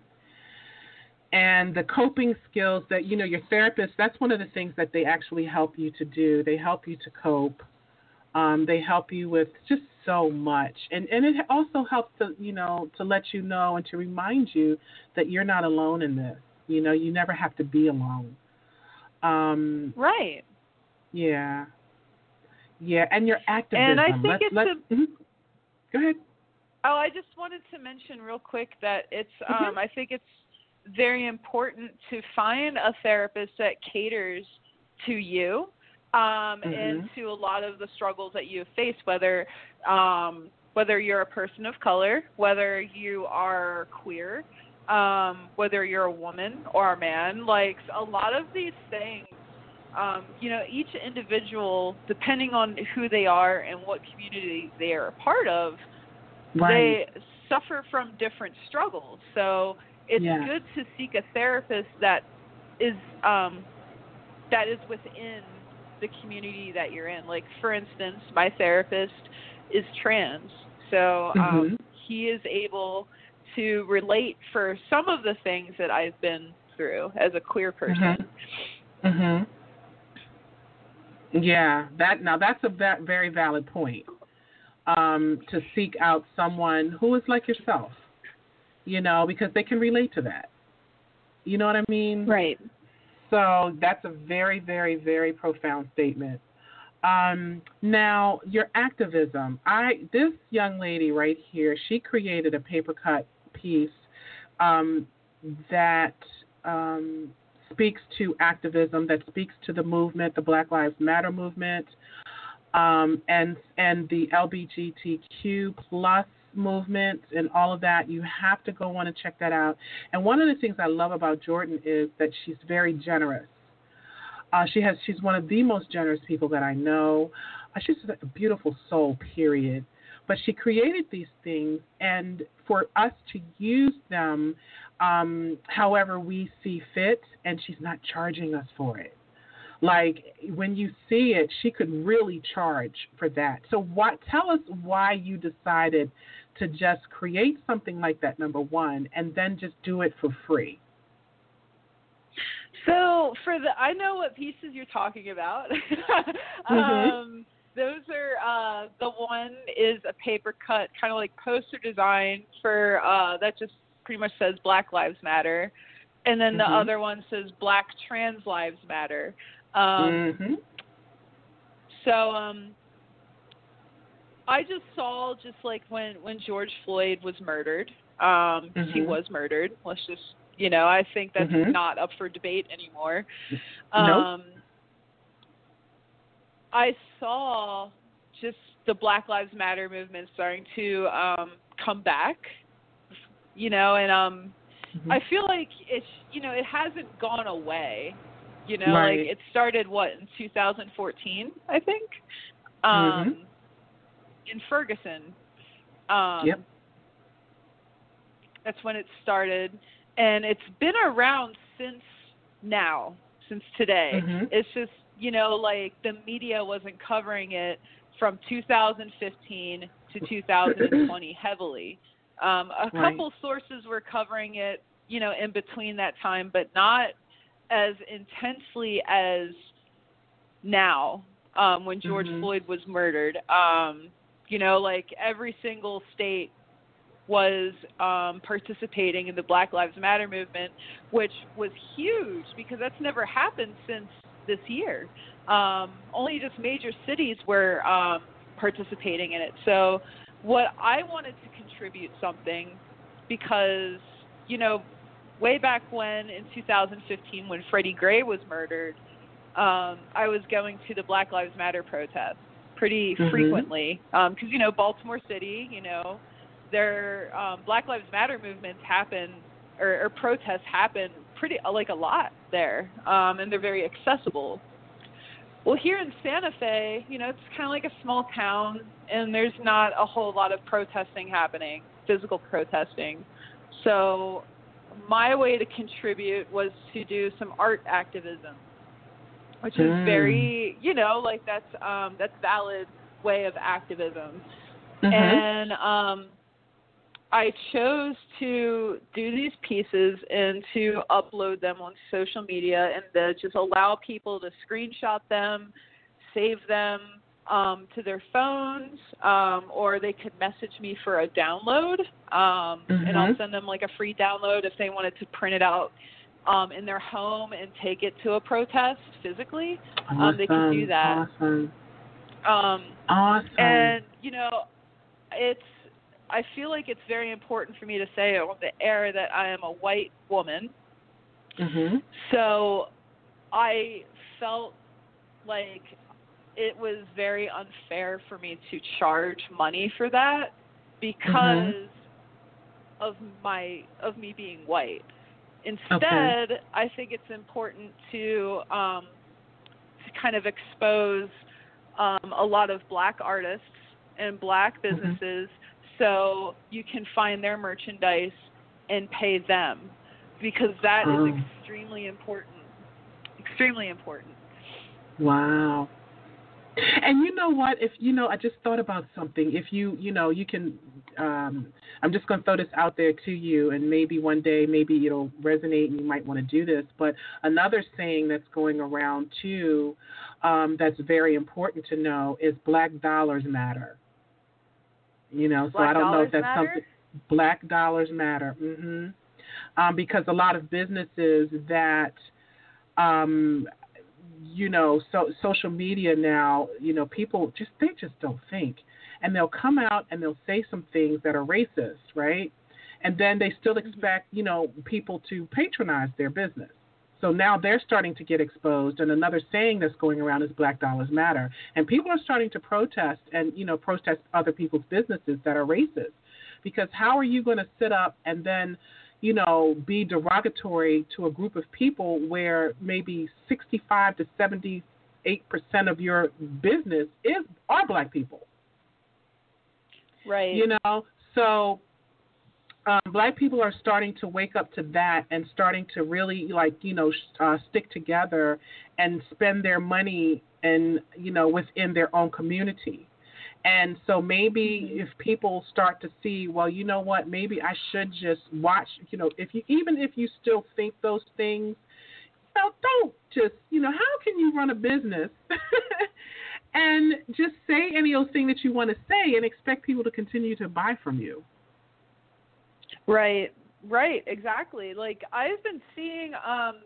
and the coping skills that, you know, your therapist, that's one of the things that they actually help you to do. They help you to cope. Um, they help you with just so much. And, and it also helps to, you know, to let you know and to remind you that you're not alone in this. You know, you never have to be alone. Um, right. Yeah. Yeah, and your activism. And I think let's, it's let's, a, mm-hmm. Go ahead. Oh, I just wanted to mention real quick that it's mm-hmm. um, I think it's very important to find a therapist that caters to you um, mm-hmm. and to a lot of the struggles that you face, whether um, whether you're a person of color, whether you are queer, um, whether you're a woman or a man. Like a lot of these things, um, you know, each individual, depending on who they are and what community they are a part of, right. they suffer from different struggles. So it's yeah. good to seek a therapist that is um, that is within the community that you're in. Like for instance, my therapist is trans, so um, mm-hmm. he is able to relate for some of the things that I've been through as a queer person. Mhm. Mhm. Yeah, that now that's a very valid point um, to seek out someone who is like yourself, you know, because they can relate to that. You know what I mean? Right. So that's a very, very, very profound statement. Um, now, your activism. I this young lady right here, she created a paper cut piece um, that um, speaks to activism, that speaks to the movement, the Black Lives Matter movement, um, and and the LGBTQ plus movement and all of that. You have to go on and check that out. And one of the things I love about Jordan is that she's very generous. Uh, she has she's one of the most generous people that I know. Uh, she's a beautiful soul, period. But she created these things, and for us to use them um, however we see fit, and she's not charging us for it. Like when you see it, she could really charge for that. So what tell us why you decided to just create something like that number 1 and then just do it for free. So for the I know what pieces you're talking about. [laughs] mm-hmm. um those are uh the one is a paper cut kind of like poster design for uh that just pretty much says Black Lives Matter. And then the mm-hmm. other one says Black Trans Lives Matter. Um, mm-hmm. So um, I just saw just like when when George Floyd was murdered, um, mm-hmm. he was murdered. Let's just you know I think that's mm-hmm. not up for debate anymore. Nope. Um, I saw just the Black Lives Matter movement starting to um, come back. You know, and um Mhm. I feel like it's you know, it hasn't gone away. You know, Right. like it started what in 2014, I think. Um Mhm. In Ferguson. Um Yep. That's when it started and it's been around since now, since today. Mhm. It's just, you know, like the media wasn't covering it from 2015 to [clears throat] 2020 heavily. Um, a Right. couple sources were covering it, you know, in between that time, but not as intensely as now um, when George Mhm. Floyd was murdered. Um, you know, like every single state was um, participating in the Black Lives Matter movement, which was huge because that's never happened since this year. Um, only just major cities were um, participating in it. So, what I wanted to contribute something because, you know, way back when in 2015 when Freddie Gray was murdered, um, I was going to the Black Lives Matter protests pretty Mhm. frequently because you know Baltimore City, you know, their um, Black Lives Matter movements happen or, or protests happen pretty like a lot there, um, and they're very accessible. Well, here in Santa Fe, you know, it's kind of like a small town, and there's not a whole lot of protesting happening, physical protesting. So, my way to contribute was to do some art activism, which is Mm. very, you know, like that's um, that's valid way of activism Mhm. and um I chose to do these pieces and to upload them on social media and to just allow people to screenshot them, save them um, to their phones, um, or they could message me for a download, um, and I'll Mhm. send them like a free download if they wanted to print it out um, in their home and take it to a protest physically. um, they can do Awesome. that. Awesome. Um, Awesome. and you know it's i feel like it's very important for me to say on the air that i am a white woman mhm. so i felt like it was very unfair for me to charge money for that because of my of me being white instead i think it's important to um to kind of expose um, a lot of black artists and black Mhm. businesses so you can find their merchandise and pay them because that is Oh. extremely important extremely important Wow. And you know what? If you know, I just thought about something. If you, you know, you can. Um, I'm just going to throw this out there to you, and maybe one day, maybe it'll resonate, and you might want to do this. But another saying that's going around too, um, that's very important to know, is Black dollars matter. You know, so I don't know if that's matter? something. Black dollars matter. hmm Um, because a lot of businesses that um, you know, so social media now, you know, people just they just don't think, and they'll come out and they'll say some things that are racist, right? And then they still mm-hmm. expect, you know, people to patronize their business. So now they're starting to get exposed, and another saying that's going around is "Black Dollars Matter," and people are starting to protest and you know protest other people's businesses that are racist, because how are you going to sit up and then you know, be derogatory to a group of people where maybe 65 to 78 percent of your business is are black people. right You know, so um, black people are starting to wake up to that and starting to really like you know sh- uh, stick together and spend their money and you know within their own community. And so maybe Mhm. if people start to see, well, you know what, maybe I should just watch, you know, if you even if you still think those things, you know, don't just, you know, how can you run a business [laughs] and just say any old thing that you want to say and expect people to continue to buy from you? Right, right, exactly. Like I've been seeing um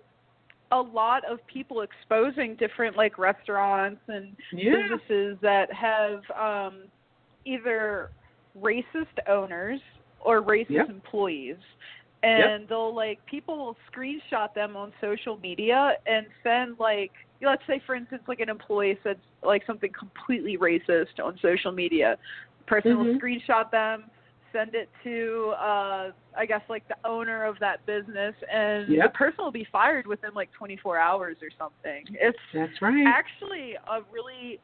a lot of people exposing different like restaurants and Yeah. businesses that have um either racist owners or racist Yep. employees. And they'll like people will screenshot them on social media and send like let's say for instance like an employee said like something completely racist on social media. Person will Mhm. screenshot them, send it to uh I guess like the owner of that business and Yep. the person will be fired within like 24 hours or something. It's That's right. actually a really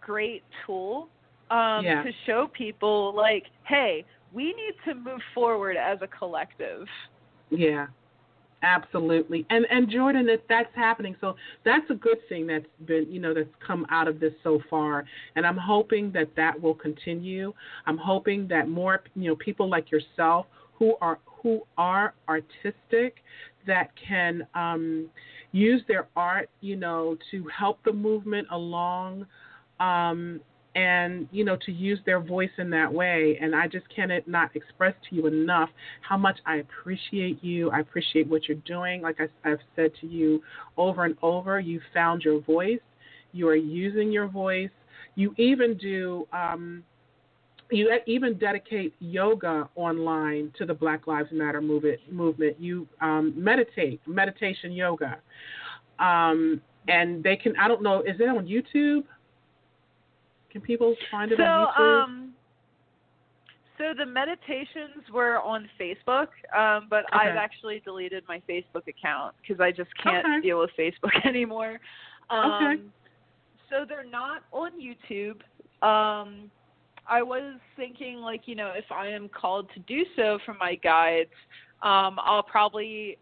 great tool um Yeah. to show people like hey, we need to move forward as a collective. Yeah, absolutely. And and Jordan, that that's happening. So that's a good thing that's been you know that's come out of this so far. And I'm hoping that that will continue. I'm hoping that more you know people like yourself who are who are artistic that can um, use their art you know to help the movement along. Um, and you know to use their voice in that way. And i just cannot not express to you enough how much i appreciate you. I appreciate what you're doing. Like I, i've said to you over and over you found your voice. You are using your voice. You even do um, you even dedicate yoga online to the black lives matter movement movement. You um, meditate meditation yoga. Um, and they can i don't know is it on youtube can people find it so on YouTube? um so the meditations were on Facebook, um, but I've actually deleted my Facebook account because I just can't Okay. deal with Facebook [laughs] anymore. Um, Okay. So they're not on YouTube. Um, I was thinking, like, you know, if I am called to do so for my guides, um, I'll probably,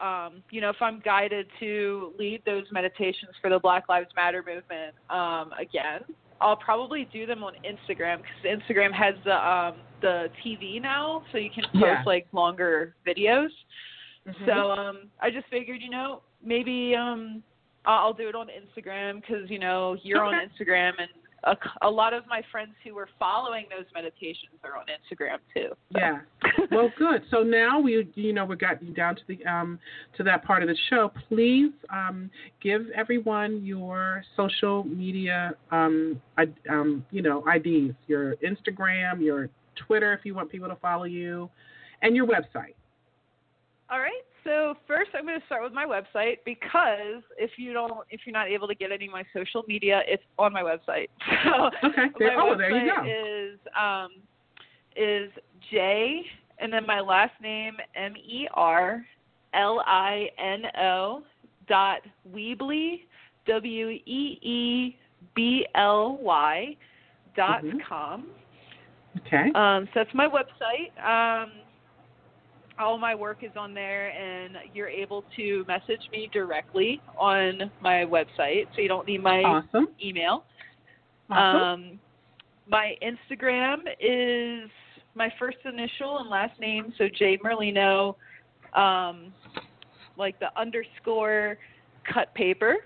um, you know, if I'm guided to lead those meditations for the Black Lives Matter movement um, again, I'll probably do them on Instagram because Instagram has the um, the TV now, so you can post Yeah. like longer videos. Mhm. So um, I just figured, you know, maybe um, I'll I'll do it on Instagram because you know you're on Instagram, and a, a lot of my friends who were following those meditations are on Instagram too. So. Yeah. [laughs] Well, good. So now we, you know, we got you down to the um to that part of the show. Please um give everyone your social media um I, um you know IDs, your Instagram, your Twitter if you want people to follow you, and your website. All right. So first, I'm going to start with my website because if you don't, if you're not able to get any of my social media, it's on my website. [laughs] So Okay. There, my oh, website there you go. is um, is J and then my last name M E R L I N O dot Weebly W E E B L Y dot Mhm. com. Okay. Um, so that's my website. Um, all my work is on there, and you're able to message me directly on my website. So you don't need my awesome. email. Awesome. Um, my Instagram is my first initial and last name, so J Merlino, um, like the underscore cut paper.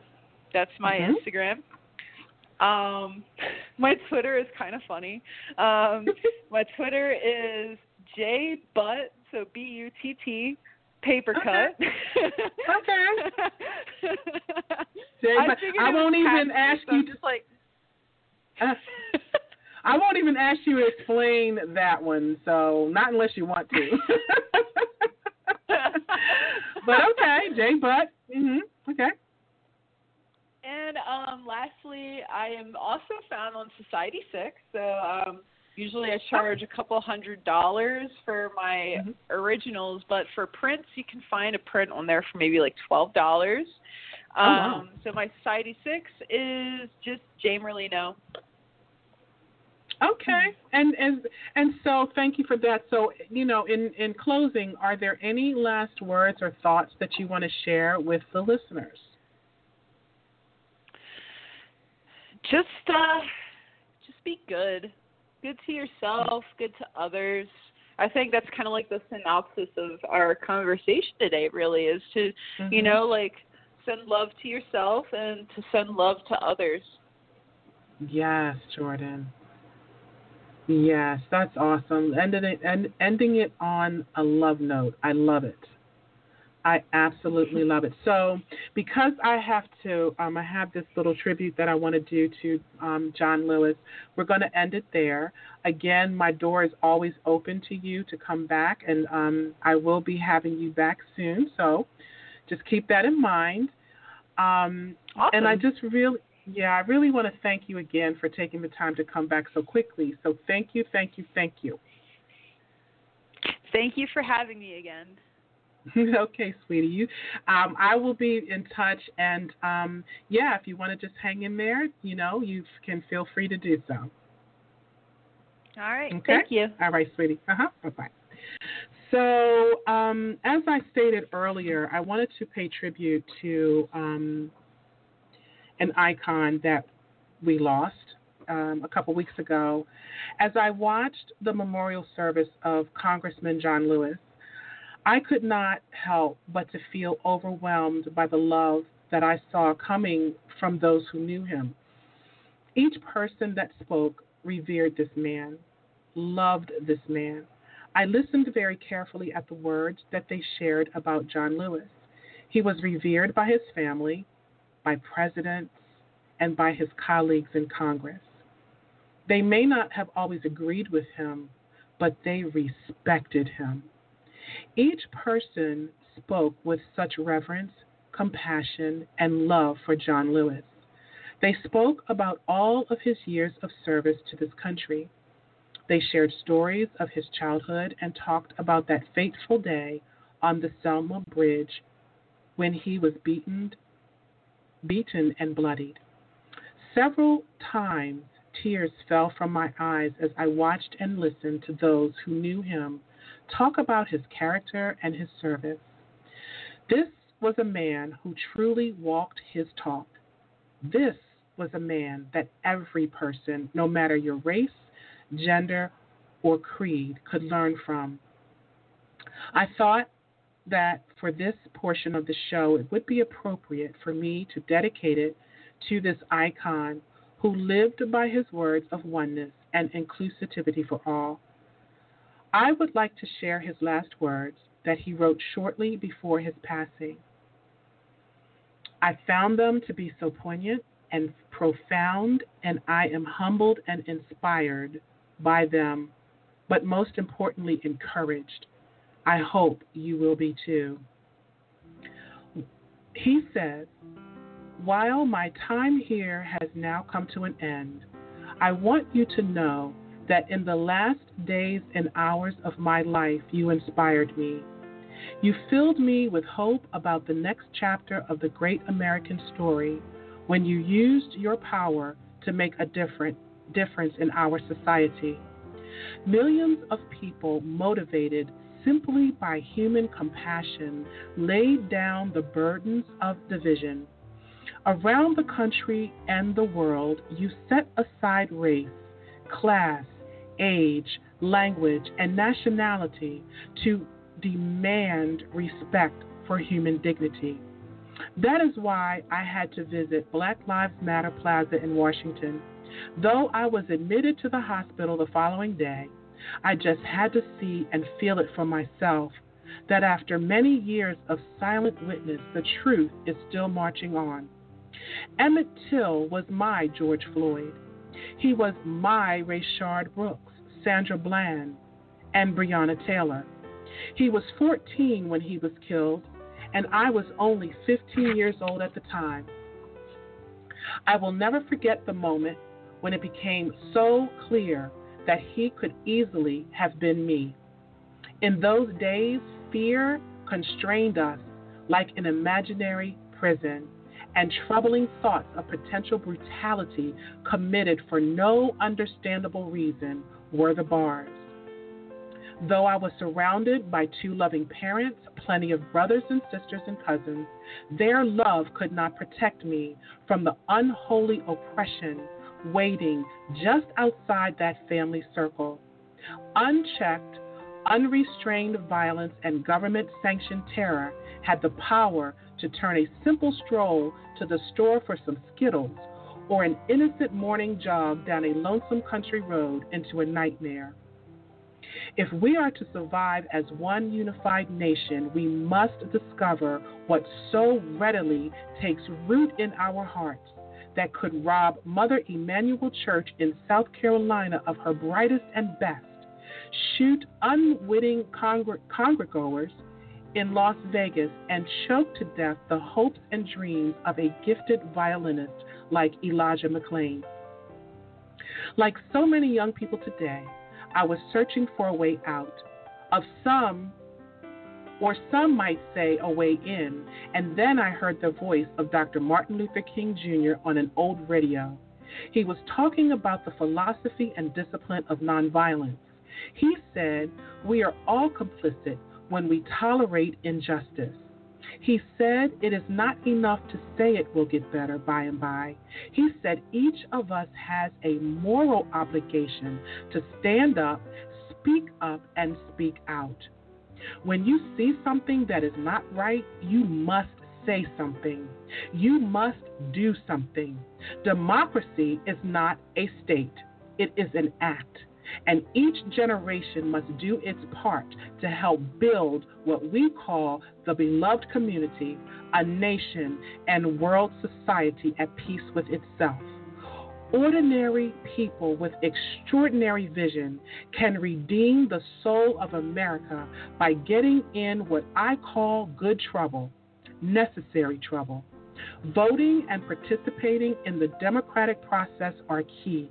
That's my Mhm. Instagram. Um, [laughs] my Twitter is kind of funny. Um, [laughs] my Twitter is J Butt, so B U T T paper cut. Okay. [laughs] Jay, I I won't even ask you just like [laughs] Uh, I won't even ask you to explain that one, so not unless you want to. [laughs] but okay, J Butt. Mhm. Okay. And um, lastly, I am also found on Society Six. So um, usually I charge a couple hundred dollars for my Mhm. originals, but for prints, you can find a print on there for maybe like twelve dollars. Oh, wow. Um, so my Society Six is just Jay Merlino. Okay. And and and so thank you for that. So, you know, in in closing, are there any last words or thoughts that you want to share with the listeners? Just uh, just be good, good to yourself, good to others. I think that's kind of like the synopsis of our conversation today. Really, is to you Mhm. know like send love to yourself and to send love to others Yes, Jordan. Yes, that's awesome. Ending it, end, ending it on a love note. I love it. I absolutely love it. So, because I have to, um, I have this little tribute that I want to do to um, John Lewis. We're going to end it there. Again, my door is always open to you to come back, and um, I will be having you back soon. So, just keep that in mind. Um, awesome and I just really, Yeah, I really want to thank you again for taking the time to come back so quickly. So thank you, thank you, thank you. Thank you for having me again. [laughs] okay, sweetie. You, um, I will be in touch, and um, yeah, if you want to just hang in there, you know, you can feel free to do so. All right. Okay? Thank you. All right, sweetie. Uh huh. Bye bye. So, um, as I stated earlier, I wanted to pay tribute to um, an icon that we lost um, a couple weeks ago. As I watched the memorial service of Congressman John Lewis, I could not help but to feel overwhelmed by the love that I saw coming from those who knew him. Each person that spoke revered this man, loved this man. I listened very carefully at the words that they shared about John Lewis. He was revered by his family, by presidents, and by his colleagues in Congress. They may not have always agreed with him, but they respected him. Each person spoke with such reverence, compassion, and love for John Lewis. They spoke about all of his years of service to this country. They shared stories of his childhood and talked about that fateful day on the Selma Bridge when he was beaten, beaten and bloodied. Several times tears fell from my eyes as I watched and listened to those who knew him talk about his character and his service. This was a man who truly walked his talk. This was a man that every person, no matter your race, gender, or creed, could learn from. I thought that for this portion of the show, it would be appropriate for me to dedicate it to this icon who lived by his words of oneness and inclusivity for all. I would like to share his last words that he wrote shortly before his passing. I found them to be so poignant and profound, and I am humbled and inspired by them, but most importantly, encouraged. I hope you will be too. He said, While my time here has now come to an end, I want you to know that in the last days and hours of my life you inspired me. You filled me with hope about the next chapter of the great American story when you used your power to make a different difference in our society. Millions of people motivated simply by human compassion laid down the burdens of division. Around the country and the world, you set aside race, class, age, language, and nationality to demand respect for human dignity. That is why I had to visit Black Lives Matter Plaza in Washington. Though I was admitted to the hospital the following day, I just had to see and feel it for myself that after many years of silent witness, the truth is still marching on. Emmett Till was my George Floyd. He was my Rayshard Brooks, Sandra Bland, and Breonna Taylor. He was 14 when he was killed, and I was only 15 years old at the time. I will never forget the moment when it became so clear that he could easily have been me. In those days, fear constrained us like an imaginary prison and troubling thoughts of potential brutality committed for no understandable reason were the bars. Though I was surrounded by two loving parents, plenty of brothers and sisters and cousins, their love could not protect me from the unholy oppression waiting just outside that family circle. Unchecked, unrestrained violence and government sanctioned terror had the power to turn a simple stroll to the store for some Skittles or an innocent morning jog down a lonesome country road into a nightmare. If we are to survive as one unified nation, we must discover what so readily takes root in our hearts that could rob Mother Emanuel Church in South Carolina of her brightest and best, shoot unwitting congr- congregoers in Las Vegas and choked to death the hopes and dreams of a gifted violinist like Elijah McClain. Like so many young people today, I was searching for a way out. Of some, or some might say a way in, and then I heard the voice of Dr. Martin Luther King Jr. on an old radio. He was talking about the philosophy and discipline of nonviolence. He said, We are all complicit when we tolerate injustice. He said it is not enough to say it will get better by and by. He said each of us has a moral obligation to stand up, speak up, and speak out. When you see something that is not right, you must say something. You must do something. Democracy is not a state, it is an act and each generation must do its part to help build what we call the beloved community, a nation, and world society at peace with itself. Ordinary people with extraordinary vision can redeem the soul of America by getting in what I call good trouble, necessary trouble. Voting and participating in the democratic process are key.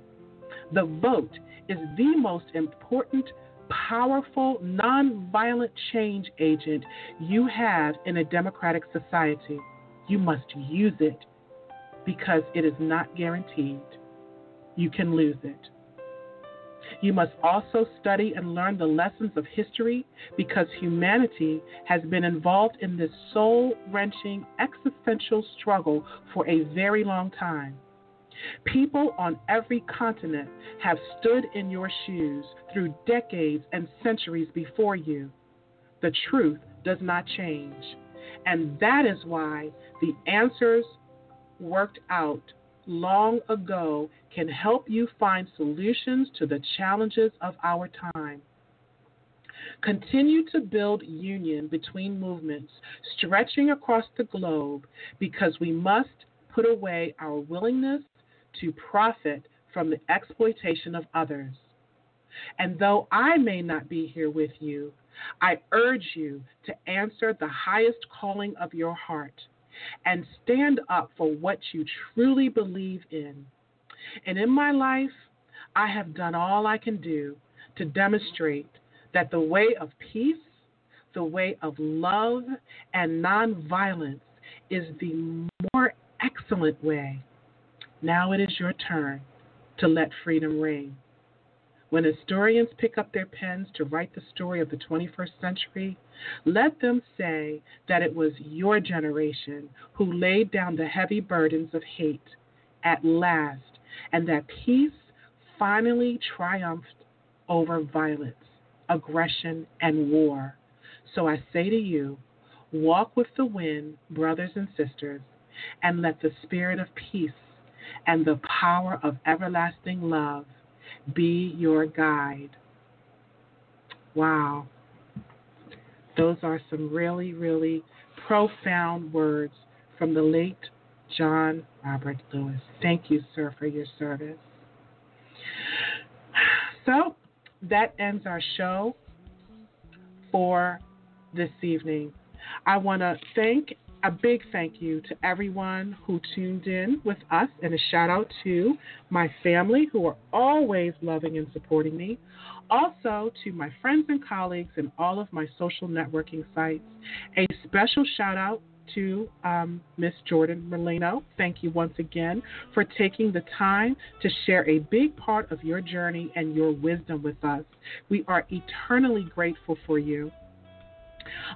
The vote is the most important, powerful, nonviolent change agent you have in a democratic society. You must use it because it is not guaranteed. You can lose it. You must also study and learn the lessons of history because humanity has been involved in this soul wrenching existential struggle for a very long time. People on every continent have stood in your shoes through decades and centuries before you. The truth does not change. And that is why the answers worked out long ago can help you find solutions to the challenges of our time. Continue to build union between movements stretching across the globe because we must put away our willingness to profit from the exploitation of others. And though I may not be here with you, I urge you to answer the highest calling of your heart and stand up for what you truly believe in. And in my life, I have done all I can do to demonstrate that the way of peace, the way of love, and nonviolence is the more excellent way now it is your turn to let freedom ring. When historians pick up their pens to write the story of the 21st century, let them say that it was your generation who laid down the heavy burdens of hate at last, and that peace finally triumphed over violence, aggression, and war. So I say to you, walk with the wind, brothers and sisters, and let the spirit of peace and the power of everlasting love be your guide. Wow. Those are some really, really profound words from the late John Robert Lewis. Thank you, sir, for your service. So that ends our show for this evening. I want to thank a big thank you to everyone who tuned in with us, and a shout out to my family who are always loving and supporting me. Also, to my friends and colleagues and all of my social networking sites. A special shout out to um, Miss Jordan Merlino. Thank you once again for taking the time to share a big part of your journey and your wisdom with us. We are eternally grateful for you.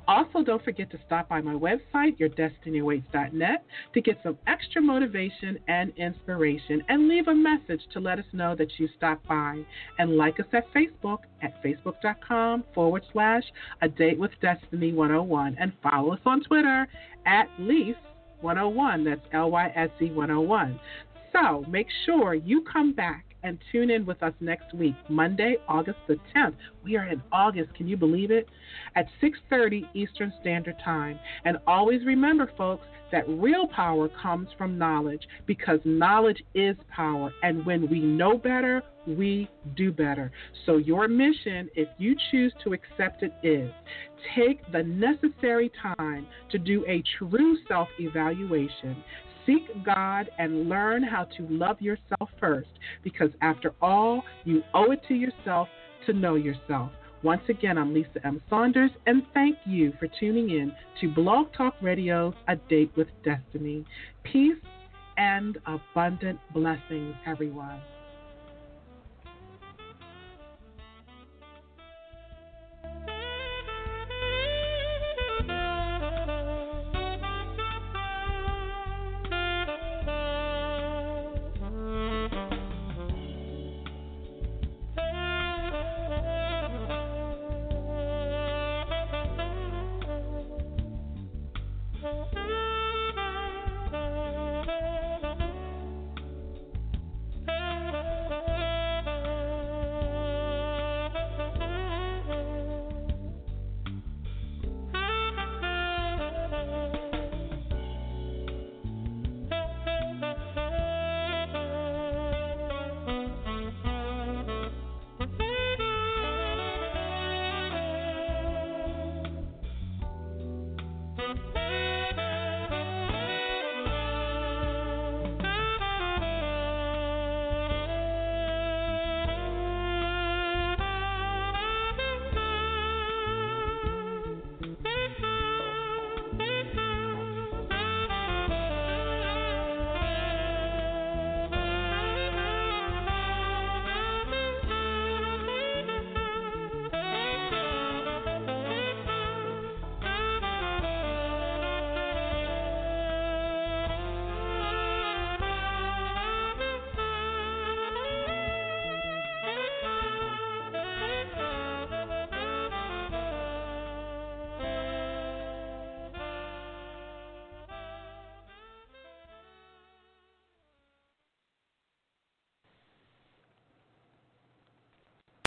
Also, don't forget to stop by my website, yourdestinyawaits.net, to get some extra motivation and inspiration and leave a message to let us know that you stopped by. And like us at Facebook at facebook.com forward slash a date with destiny 101 and follow us on Twitter at least 101. That's L Y S E 101. So make sure you come back and tune in with us next week, Monday, August the 10th. We are in August, can you believe it? At 6:30 Eastern Standard Time. And always remember folks that real power comes from knowledge because knowledge is power and when we know better, we do better. So, your mission, if you choose to accept it, is take the necessary time to do a true self evaluation. Seek God and learn how to love yourself first because, after all, you owe it to yourself to know yourself. Once again, I'm Lisa M. Saunders, and thank you for tuning in to Blog Talk Radio's A Date with Destiny. Peace and abundant blessings, everyone.